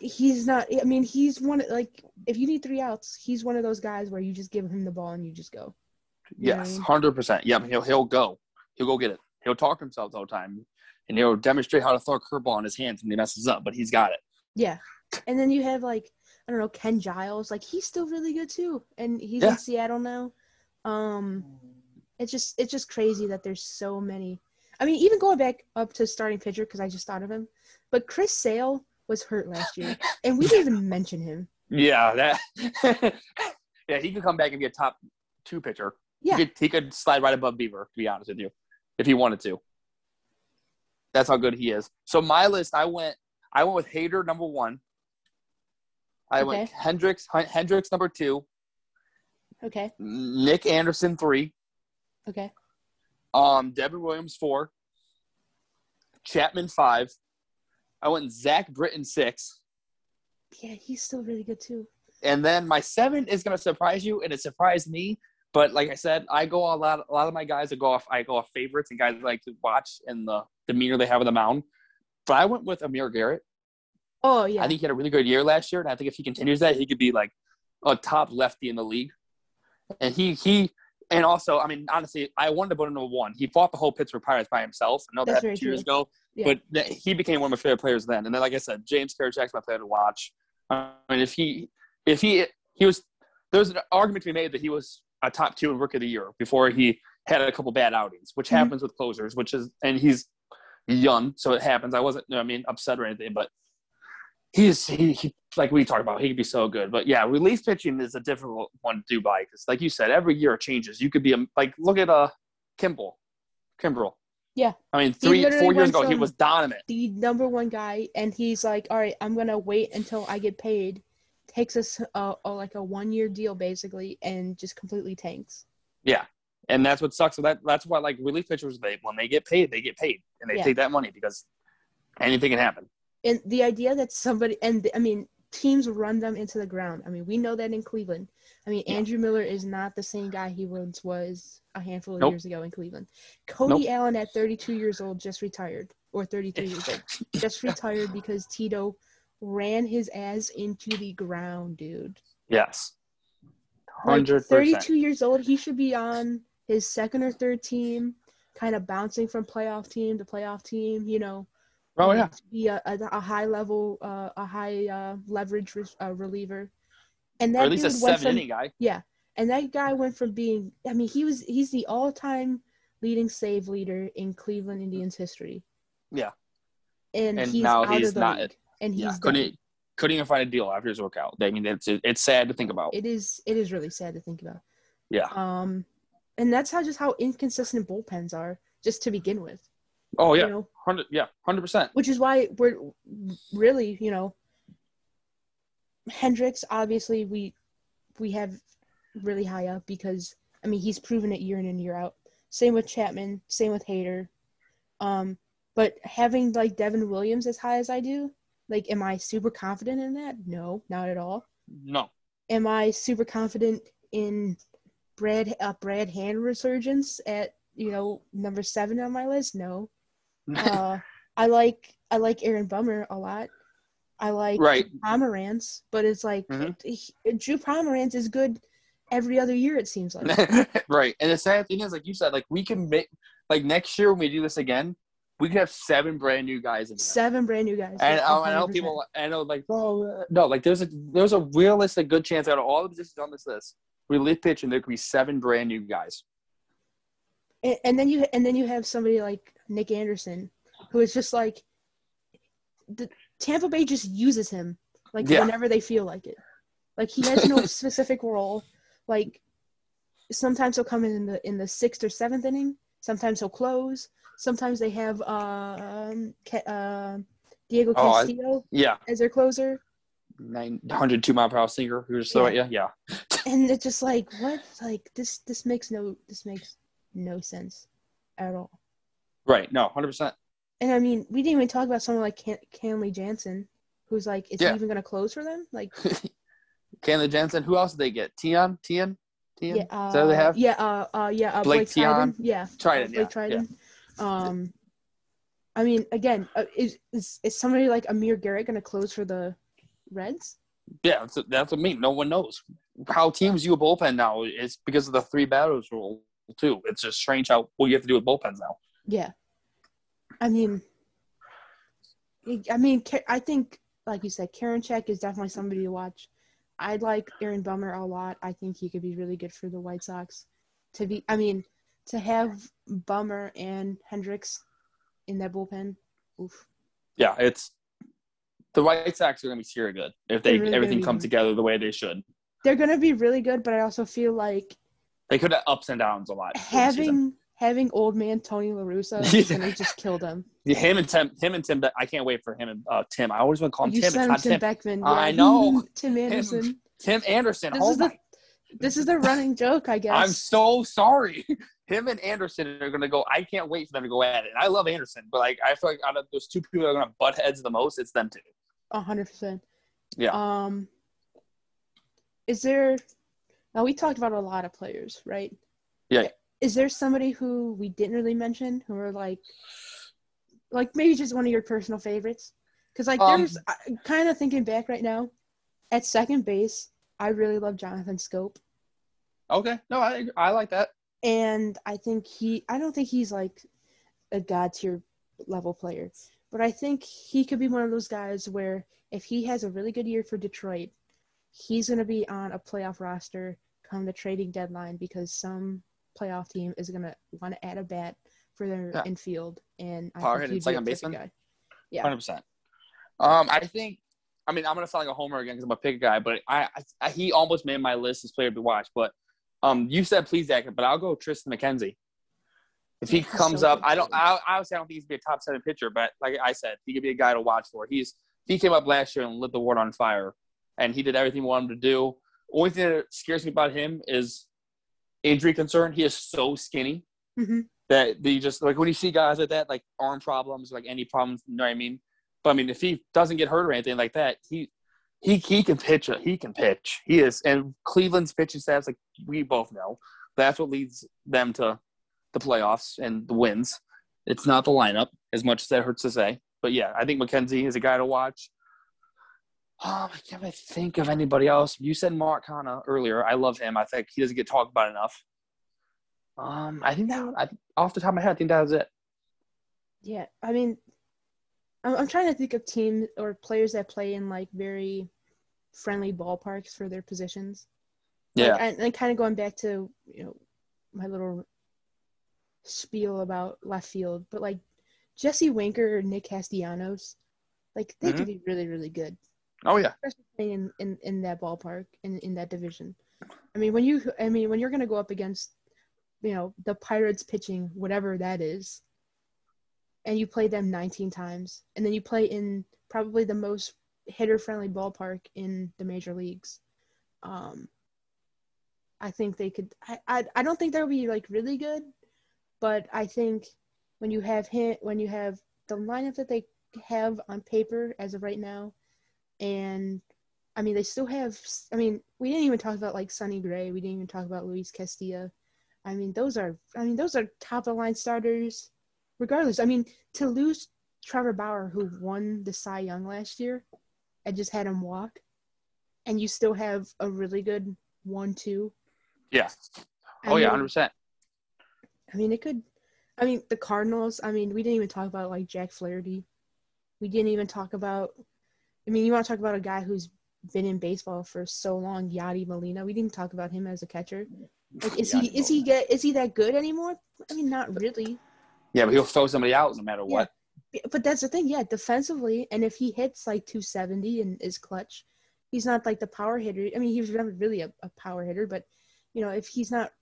he's not, I mean, he's one, like, if you need three outs, he's one of those guys where you just give him the ball and you just go. You yes, hundred percent. Yeah, he'll he'll go. He'll go get it. He'll talk himself the whole time, and he'll demonstrate how to throw a curveball in his hands when he messes up. But he's got it. Yeah. And then you have like I don't know Ken Giles, like he's still really good too, and he's Yeah. in Seattle now. Um, it's just it's just crazy that there's so many. I mean, even going back up to starting pitcher because I just thought of him, but Chris Sale was hurt last year, and we didn't even mention him. Yeah, that. yeah, he could come back and be a top two pitcher. Yeah. he could, he could slide right above Bieber. To be honest with you, if he wanted to. That's how good he is. So my list, I went, I went with Hader number one. I went Okay. Hendriks, Hendriks number two, Okay, Nick Anderson three, okay, um, Devin Williams four, Chapman five. I went Zach Britton six, yeah, he's still really good too. and then my seven is going to surprise you, and it surprised me. But like I said, I go a lot. A lot of my guys that go off. I go off favorites and guys I like to watch and the demeanor they have on the mound. But I went with Amir Garrett. Oh yeah, I think he had a really good year last year, and I think if he continues that, he could be like a top lefty in the league. And he he and also, I mean, honestly, I wanted to put him number one. He fought the whole Pittsburgh Pirates by himself. I know That's that two years ago, Yeah. but th- he became one of my favorite players then. And then, like I said, James Karinchak's my player to watch. I mean, if he if he he was there's an argument to be made that he was a top two in rookie of the year before he had a couple bad outings, which Mhm. happens with closers, which is and he's young, so it happens. I wasn't, I mean, upset or anything, but he's he, he like we talked about, he could be so good. But yeah, relief pitching is a difficult one to do by because, like you said, every year it changes. You could be a like look at uh Kimball, Kimbrel. Yeah. I mean, three four years ago he was dominant. the number one guy, and he's like, all right, I'm gonna wait until I get paid. Takes us a, a like a one year deal basically, and just completely tanks. Yeah. And that's what sucks. So that that's why like relief pitchers they when they get paid, they get paid and they Yeah. take that money because anything can happen. And the idea that somebody and I mean teams run them into the ground. I mean we know that in Cleveland. I mean Yeah. Andrew Miller is not the same guy he once was a handful of Nope. years ago in Cleveland. Cody Nope. Allen at 32 years old just retired or 33 years old just retired because Tito ran his ass into the ground, dude. Yes. Like, Hundred percent. 32 years old, he should be on his second or third team, kind of bouncing from playoff team to playoff team. You know, Oh yeah. to be a, a, a high level, uh, a high uh, leverage re- uh, reliever. And Or that at least a seven from inning guy. yeah, and that guy went from being. I mean, he was he's the all time leading save leader in Cleveland Indians history. Yeah. And, And he's now out he's of the not- league, and he's Yeah. Couldn't couldn't even find a deal after his workout. I mean, it's it's sad to think about. It is it is really sad to think about. Yeah. Um, and that's how just how inconsistent bullpens are, just to begin with. Oh yeah. You know, Hundred. Yeah. Hundred percent. which is why we're really, you know, Hendriks. Obviously, we we have really high up because I mean he's proven it year in and year out. Same with Chapman. Same with Hader. Um, but having like Devin Williams as high as I do, like, am I super confident in that? No, not at all. No. am I super confident in Brad uh, Brad Hand resurgence at you know, number seven on my list. No. Uh, I like I like Aaron Bummer a lot. I like Right. Pomeranz, but it's like Mhm. he- Drew Pomeranz is good every other year. It seems like. right. And the sad thing is, like you said, like we can make like next year when we do this again, we could have seven brand new guys in there. Seven brand new guys. And I, I know people, I know like, oh no, like there's a there's a realistic good chance out of all the positions on this list, we live pitch and there could be seven brand new guys. and, and then you and then you have somebody like Nick Anderson, who is just like the Tampa Bay just uses him like Yeah. whenever they feel like it. Like he has no specific role. Like sometimes he'll come in in the in the sixth or seventh inning. Sometimes he'll close. Sometimes they have uh, um, uh, Diego Oh, I- Castillo Yeah, as their closer, nine hundred two mile per hour sinker. Who just throw it? Yeah, yeah. and it's just like what? Like this this makes no this makes no sense at all. Right. No, hundred percent. And I mean, we didn't even talk about someone like Can- Kenley Jansen, who's like, is Yeah. he even going to close for them? Like, Kenley Jansen. Who else did they get? Tion, Tion, Tion. yeah, uh, Is that they have? yeah, uh, uh, yeah, uh, Blake Blake, Tion? yeah, Treinen, Blake yeah, Treinen. Um, I mean, again, uh, is, is is somebody like Amir Garrett going to close for the Reds? Yeah, that's, that's what I mean. No one knows how teams use a bullpen now. It's because of the three batters rule too. It's just strange how what you have to do with bullpens now. Yeah, I mean, I mean, I think, like you said, Karinchak is definitely somebody to watch. I like Aaron Bummer a lot. I think he could be really good for the White Sox. To be, I mean, to have Bummer and Hendriks in that bullpen, oof. Yeah, it's the White Sox are going to be serious good if they really everything comes good. together the way they should. They're gonna be really good, but I also feel like They could have ups and downs a lot. having having old man Tony La Russa is Yeah. gonna just kill them. Yeah, him and Tim, him and Tim. I can't wait for him and uh, Tim. I always want to call him You Tim. It's not Tim Tim. Beckman. I know. Tim Anderson. Tim Anderson. This oh is the- This is the running joke, I guess. I'm so sorry. Him and Anderson are going to go. I can't wait for them to go at it. And I love Anderson, but like I feel like out of those two people that are going to butt heads the most, it's them two. A hundred percent. Yeah. Um. Is there? Now we talked about a lot of players, right? Yeah. Is there somebody who we didn't really mention who are like, like maybe just one of your personal favorites? Because like Um, there's kind of thinking back right now, at second base, I really love Jonathan Schoop, Okay. No, I I like that. and I think he. I don't think he's like a god tier level player, but I think he could be one of those guys where if he has a really good year for Detroit, he's going to be on a playoff roster come the trading deadline because some playoff team is going to want to add a bat for their Yeah. infield, and I Power think hitting second baseman? guy. Yeah. Hundred percent. Um, I think. I mean, I'm gonna sound like a homer again because I'm a pick guy, but I, I he almost made my list as player to watch. But um, you said Plesac, but I'll go Tristan McKenzie. If he comes so up, I don't. good. I, obviously, I don't think he's gonna be a top seven pitcher, but like I said, he could be a guy to watch for. He's he came up last year and lit the world on fire, and he did everything we wanted him to do. Only thing that scares me about him is injury concern. He is so skinny Mhm. that you just like when you see guys like that, like arm problems, like any problems, you know what I mean? But I mean, if he doesn't get hurt or anything like that, he he he can pitch. He can pitch. He is, and Cleveland's pitching stats, like we both know, that's what leads them to the playoffs and the wins. It's not the lineup, as much as that hurts to say. But yeah, I think McKenzie is a guy to watch. Um, I can't think of anybody else. You said Mark Canha earlier. I love him. I think he doesn't get talked about enough. Um, I think that I, off the top of my head, I think that was it. Yeah, I mean, I'm, I'm trying to think of teams or players that play in like very friendly ballparks for their positions. Like, Yeah, and, and kind of going back to you know my little spiel about left field, but like Jesse Winker or Nick Castellanos, like they could be really really good, oh yeah, especially in, in, in that ballpark in in that division. I mean, when you I mean when you're gonna go up against you know the Pirates pitching whatever that is, and you play them 19 times, and then you play in probably the most hitter friendly ballpark in the major leagues. Um, I think they could. I, I I don't think they'll be like really good, but I think when you have hit when you have the lineup that they have on paper as of right now, and I mean they still have. I mean we didn't even talk about like Sonny Gray. We didn't even talk about Luis Castillo. I mean, those are I mean, those are top of the line starters regardless. I mean, to lose Trevor Bauer who won the Cy Young last year and just had him walk and you still have a really good one two. Yeah. I Oh yeah, hundred percent. I mean, it could. I mean, the Cardinals. I mean, we didn't even talk about like Jack Flaherty. We didn't even talk about. I mean, you want to talk about a guy who's been in baseball for so long, Yadi Molina. We didn't talk about him as a catcher. Like, is he is he get is he that good anymore? I mean, not really. Yeah, but he'll throw somebody out no matter what. Yeah. But that's the thing, yeah. Defensively, and if he hits like 270 and is clutch, he's not like the power hitter. I mean, he was never really a, a power hitter, but you know, if he's not,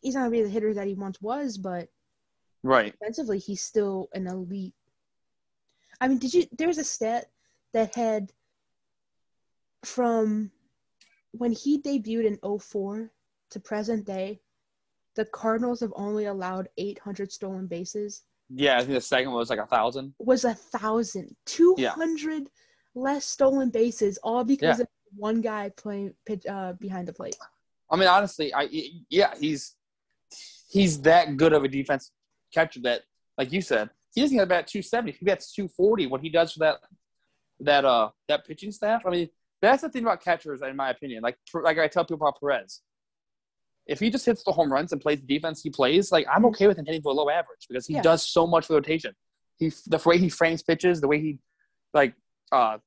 he's not really the hitter that he once was. But Right. defensively, he's still an elite. I mean, did you? There was a stat that had from when he debuted in 04 to present day, the Cardinals have only allowed 800 stolen bases. Yeah, I think the second was like a thousand. Was a thousand, 200 less stolen bases, all because of one guy playing pitch uh, behind the plate. I mean, honestly, I yeah, he's he's that good of a defense catcher that, like you said, he doesn't get about two seventy. He gets two forty. What he does for that that uh that pitching staff. I mean, that's the thing about catchers, in my opinion. Like like I tell people about Perez, if he just hits the home runs and plays the defense he plays, like I'm okay with him hitting for a low average because he Yeah. does so much for rotation. He the way he frames pitches, the way he like uh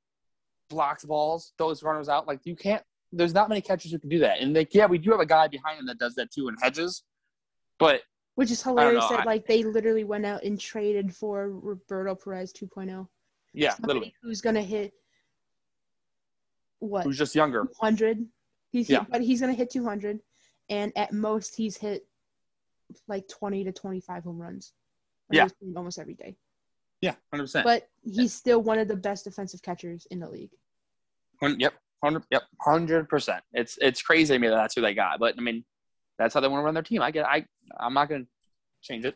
blocks balls, throws runners out. Like you can't. There's not many catchers who can do that. And like yeah, we do have a guy behind him that does that too in Hedges, but Which is hilarious that like they literally went out and traded for Roberto Perez 2.0. yeah, literally, who's gonna hit what who's just younger. 200. He's Yeah. hit, but he's gonna hit 200, and at most he's hit like 20 to 25 home runs. Yeah. Almost- every day. Yeah, hundred percent. But he's still one of the best defensive catchers in the league. Yep, hundred. Yep, hundred percent. It's it's crazy to me that that's who they got. But I mean, that's how they want to run their team. I get. I I'm not gonna change it.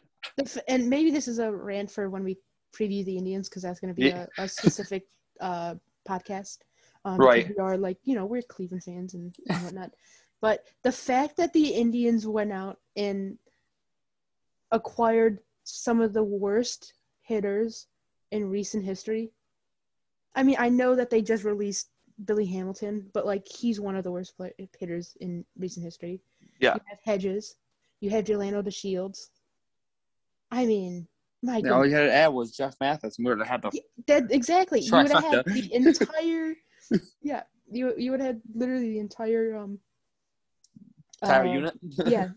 And maybe this is a rant for when we preview the Indians because that's going to be Yeah. a, a specific uh, podcast. Um, Right. We are like you know we're Cleveland fans and, and whatnot, but the fact that the Indians went out and acquired some of the worst hitters in recent history. I mean, I know that they just released Billy Hamilton, but like he's one of the worst play- hitters in recent history. Yeah. You have Hedges. You have Delino DeShields. I mean, my All God. you had to add was Jeff Mathis. We would have had the Yeah, That exactly. You would have had the entire. yeah, you you would have had literally the entire um. entire uh, unit. yeah,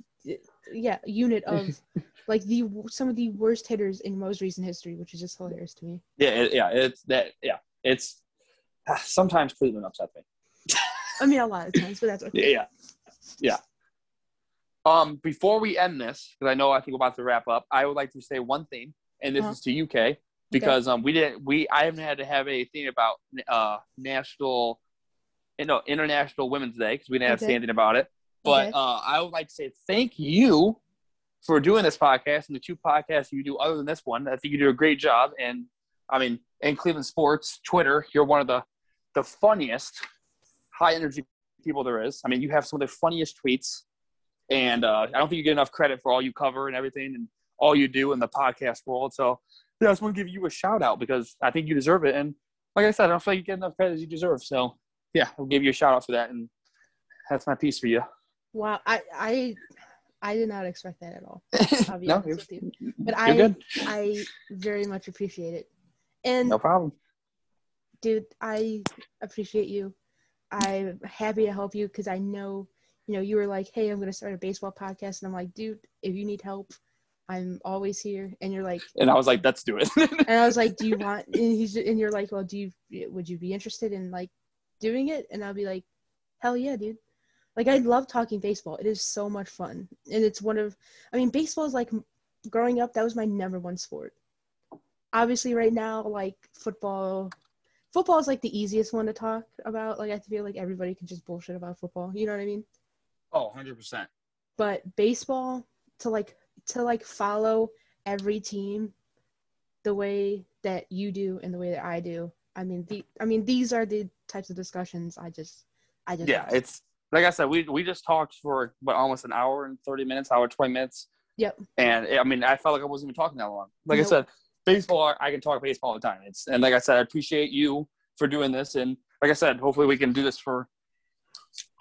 yeah, unit of like the some of the worst hitters in most recent history, which is just hilarious to me. yeah, it, yeah. It's that. Yeah, it's ah, sometimes Cleveland upsets me. I mean, a lot of times, but that's okay. Yeah, yeah, yeah. Um, before we end this, because I know I think we're about to wrap up, I would like to say one thing, and this Uh-huh. is to UK because um we didn't we I haven't had to have a thing about uh national, you know, international Women's Day because we didn't have Okay. say anything about it. But Okay. uh, I would like to say thank you for doing this podcast and the two podcasts you do other than this one. I think you do a great job, and I mean, in Cleveland sports, Twitter, you're one of the the funniest, high energy people there is. I mean, you have some of the funniest tweets, and uh, I don't think you get enough credit for all you cover and everything, and all you do in the podcast world. So, yeah, I just want to give you a shout out because I think you deserve it. And like I said, I don't feel like you get enough credit as you deserve. So, yeah, I'll give you a shout out for that, and that's my piece for you. Wow, I I I did not expect that at all. I'll be no, honest with you. But you're I good. I very much appreciate it. And No problem. dude, I appreciate you. I'm happy to help you because I know, you know, you were like, hey, I'm going to start a baseball podcast. And I'm like, dude, if you need help, I'm always here. And you're like, And I was like, let's do it. and I was like, do you want, and he's, and you're like, well, do you, would you be interested in like doing it? And I'll be like, hell yeah, dude. Like, I love talking baseball. It is so much fun. And it's one of, I mean, baseball is like growing up, that was my number one sport. Obviously, right now, like football, football is like the easiest one to talk about. Like, I feel like everybody can just bullshit about football. You know what I mean? Oh, 100%. but baseball to like to like follow every team the way that you do and the way that I do. I mean the I mean these are the types of discussions I just I just Yeah, it's like I said, we we just talked for what almost an hour and thirty minutes, hour twenty minutes. Yep. And I mean, I felt like I wasn't even talking that long. Like Nope. I said, baseball, I can talk baseball all the time. It's and like I said, I appreciate you for doing this. And like I said, hopefully we can do this for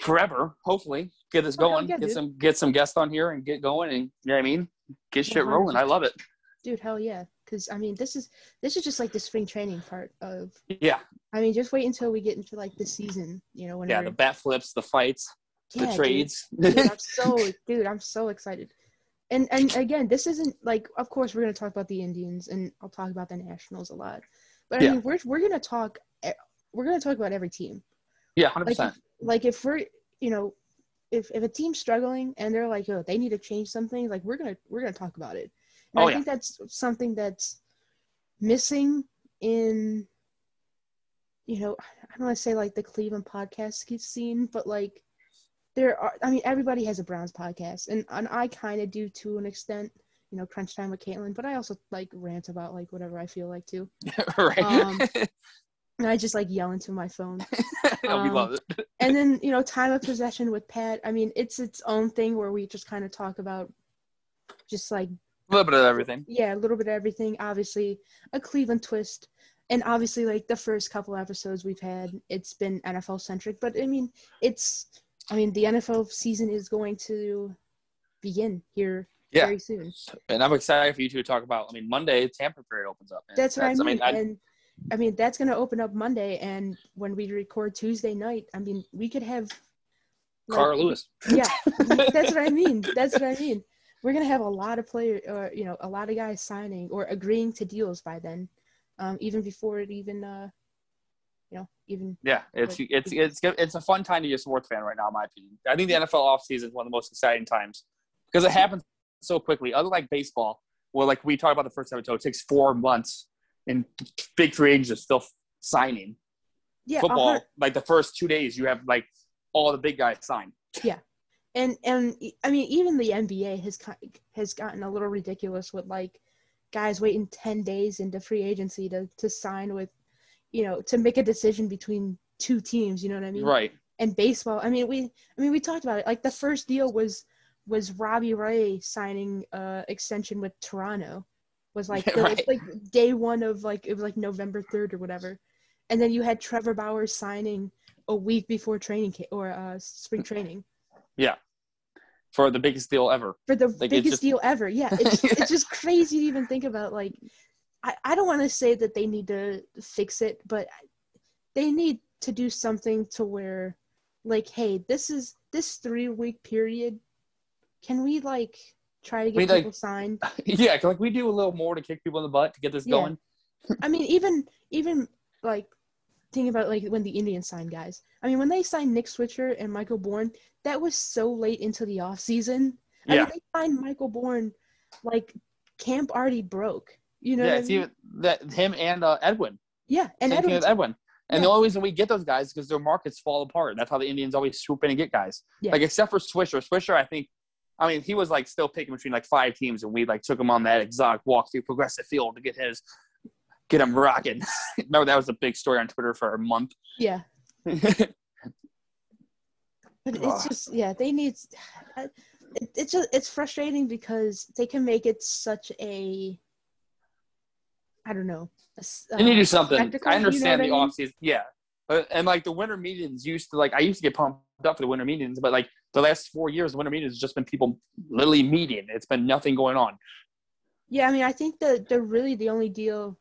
forever. Hopefully, get this Oh, going, yeah, get dude. some get some guests on here and get going, and you know what I mean, get shit rolling. I love it. Dude, hell yeah. Because I mean, this is this is just like the spring training part of. Yeah, I mean, just wait until we get into like the season. You know, when yeah. The bat flips, the fights, Yeah, the trades. Dude, I'm so dude, I'm so excited. And and again, this isn't like of course we're gonna talk about the Indians and I'll talk about the Nationals a lot. But I Yeah. mean we're we're gonna talk we're gonna talk about every team. yeah, hundred Like percent. like if we're you know if if a team's struggling and they're like, oh, they need to change something, like we're gonna we're gonna talk about it. And Oh, I yeah. think that's something that's missing in you know, I don't want to say like the Cleveland podcast scene, but like there are I mean everybody has a Browns podcast and, and I kind of do to an extent, you know, crunch time with Caitlin, but I also like rant about like whatever I feel like too. right. um, And I just like yell into my phone. we um, love it. And then, you know, time of possession with Pat. I mean, it's its own thing where we just kind of talk about just like A little bit of everything. yeah, a little bit of everything. Obviously, a Cleveland twist, and obviously, like the first couple episodes we've had, it's been NFL centric. But I mean, it's, I mean, the NFL season is going to begin here Yeah. very soon. And I'm excited for you two to talk about. I mean, Monday Tampa period opens up. man. That's what I mean. I and I mean, that's going to open up Monday, and when we record Tuesday night, I mean, we could have. like, Carl Lewis. Yeah, that's what I mean. That's what I mean. We're gonna have a lot of player, or you know, a lot of guys signing or agreeing to deals by then, um, even before it even, uh, you know, even Yeah, it's Like- it's it's it's a fun time to be a sports fan right now, in my opinion. I think the NFL offseason is one of the most exciting times because it happens so quickly. Other like baseball, where like we talked about the first episode, it takes four months and big free agents are still signing. yeah, Football, like the first two days, you have like all the big guys signed. Yeah, and and I mean, even the NBA has has gotten a little ridiculous with like guys waiting ten days into free agency to to sign with, you know, to make a decision between two teams. You know what I mean? Right. and baseball. I mean, we I mean we talked about it. Like the first deal was was Robbie Ray signing uh extension with Toronto. Was like the, Right. like day one of like it was like November third or whatever, and then you had Trevor Bauer signing a week before training ca- or uh spring training Yeah, For the biggest deal ever. for the Like, biggest just- deal ever. Yeah, it's Yeah. it's just crazy to even think about. Like, I I don't want to say that they need to fix it, but they need to do something to where, like, hey, this is this three week period. Can we like try to get mean, like- people signed? yeah, like we do a little more to kick people in the butt to get this Yeah. going. I mean, even even like thinking about like when the Indians signed guys. I mean, when they signed Nick Swisher and Michael Bourn, that was so late into the off season. I Yeah. mean, they signed Michael Bourn like camp already broke. You know yeah, I it's mean? even that him and uh, Edwin. yeah, and thing Edwin. And the only reason we get those guys is because their markets fall apart. That's how the Indians always swoop in and get guys. Yeah. Like except for Swisher. Swisher, I think, I mean, he was like still picking between like five teams, and we like took him on that exotic walk through progressive field to get his, get him rocking. Remember that was a big story on Twitter for a month. yeah, but it's just yeah, they need. It, it's just it's frustrating because they can make it such a. I don't know. a They need to uh, do something. spectacle, I you know understand the I mean? off season, yeah, but, and like the winter meetings used to like I used to get pumped up for the winter meetings, but like the last four years, the winter meetings has just been people literally meeting. It's been nothing going on. Yeah, I mean, I think that they're really the only deal,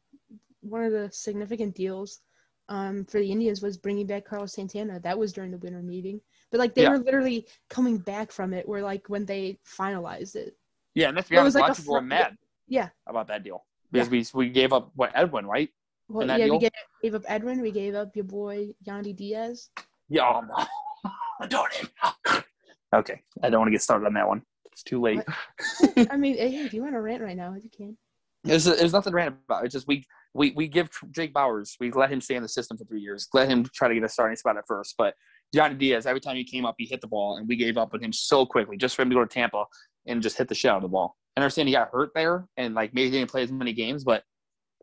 one of the significant deals, um, for the Indians was bringing back Carlos Santana. That was during the winter meeting, but like they Yeah. were literally coming back from it. Where like when they finalized it. Yeah, and let's be honest, was a like lot a of people were mad Yeah. about that deal because we we gave up what Edwin, right? Well, yeah, deal? we gave, gave up Edwin. We gave up your boy Yandy Diaz. Yeah, oh, no. don't. even- Okay, I don't want to get started on that one. It's too late. I mean, hey, if you want to rant right now, you can. There's, there's nothing random about. It's just we, we we give Jake Bauers, we let him stay in the system for three years, let him try to get a starting spot at first. But Johnny Diaz, every time he came up, he hit the ball, and we gave up on him so quickly just for him to go to Tampa and just hit the shit out of the ball. I understand he got hurt there, and like maybe he didn't play as many games, but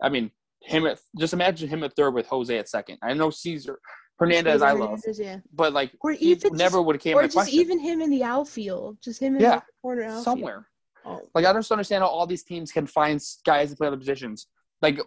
I mean, him at just imagine him at third with Jose at second. I know Cesar Hernandez, I love, Hernandez, yeah. but like Or he even never just- would have came Or just question even him in the outfield, just him in Yeah. the corner outfield. somewhere. Oh, Like I don't understand how all these teams can find guys to play other positions. Like,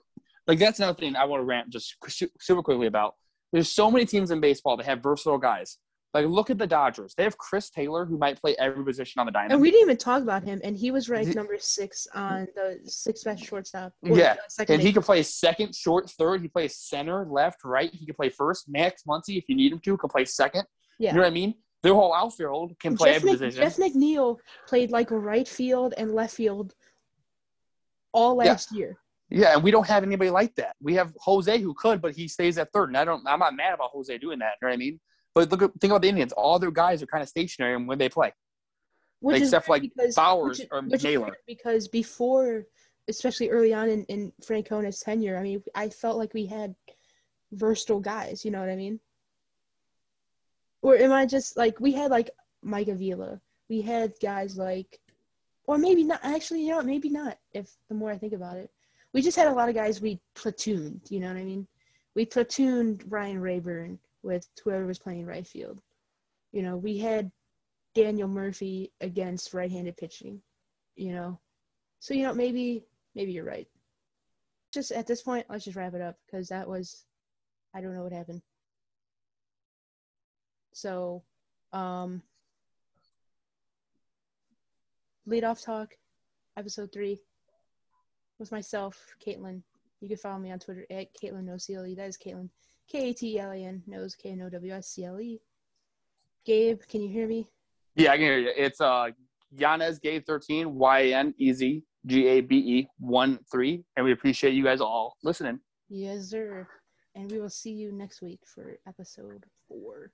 like that's another thing I want to rant just super quickly about. There's so many teams in baseball that have versatile guys. Like look at the Dodgers. They have Chris Taylor who might play every position on the Diamond. and we didn't even talk about him, and he was ranked number six on the six best shortstop. Yeah, and he base. can play second, short, third. He plays center, left, right. He can play first. Max Muncy, if you need him to, can play second. Yeah. You know what I mean? Their whole outfield can play Jeff, every Mc- position. Jeff McNeil played like right field and left field all Yeah. last year. Yeah, and we don't have anybody like that. We have Jose who could, but he stays at third. And I don't. I'm not mad about Jose doing that. You know what I mean? But look, at, think about the Indians. All their guys are kind of stationary when they play. Which is Except for, like, because, Bauers which, or which Naylor. because before, especially early on in, in Francona's tenure, I mean, I felt like we had versatile guys. You know what I mean? Or am I just like we had like Mike Aviles? We had guys like, or maybe not. Actually, you know, what, maybe not. If the more I think about it, we just had a lot of guys we platooned. You know what I mean? We platooned Ryan Raburn with whoever was playing right field. You know, we had Daniel Murphy against right-handed pitching, you know. So you know maybe maybe you're right. Just at this point, let's just wrap it up because that was I don't know what happened. So, um lead off talk, episode three, with myself, Caitlin. You can follow me on Twitter at Caitlin No That is Caitlin K A T E L A N knows K N O W S C L E. Gabe, can you hear me? Yeah, I can hear you. It's uh Yanez Gabe 13 Y N E Z G A B E 1 3. And we appreciate you guys all listening. Yes, sir. And we will see you next week for episode four.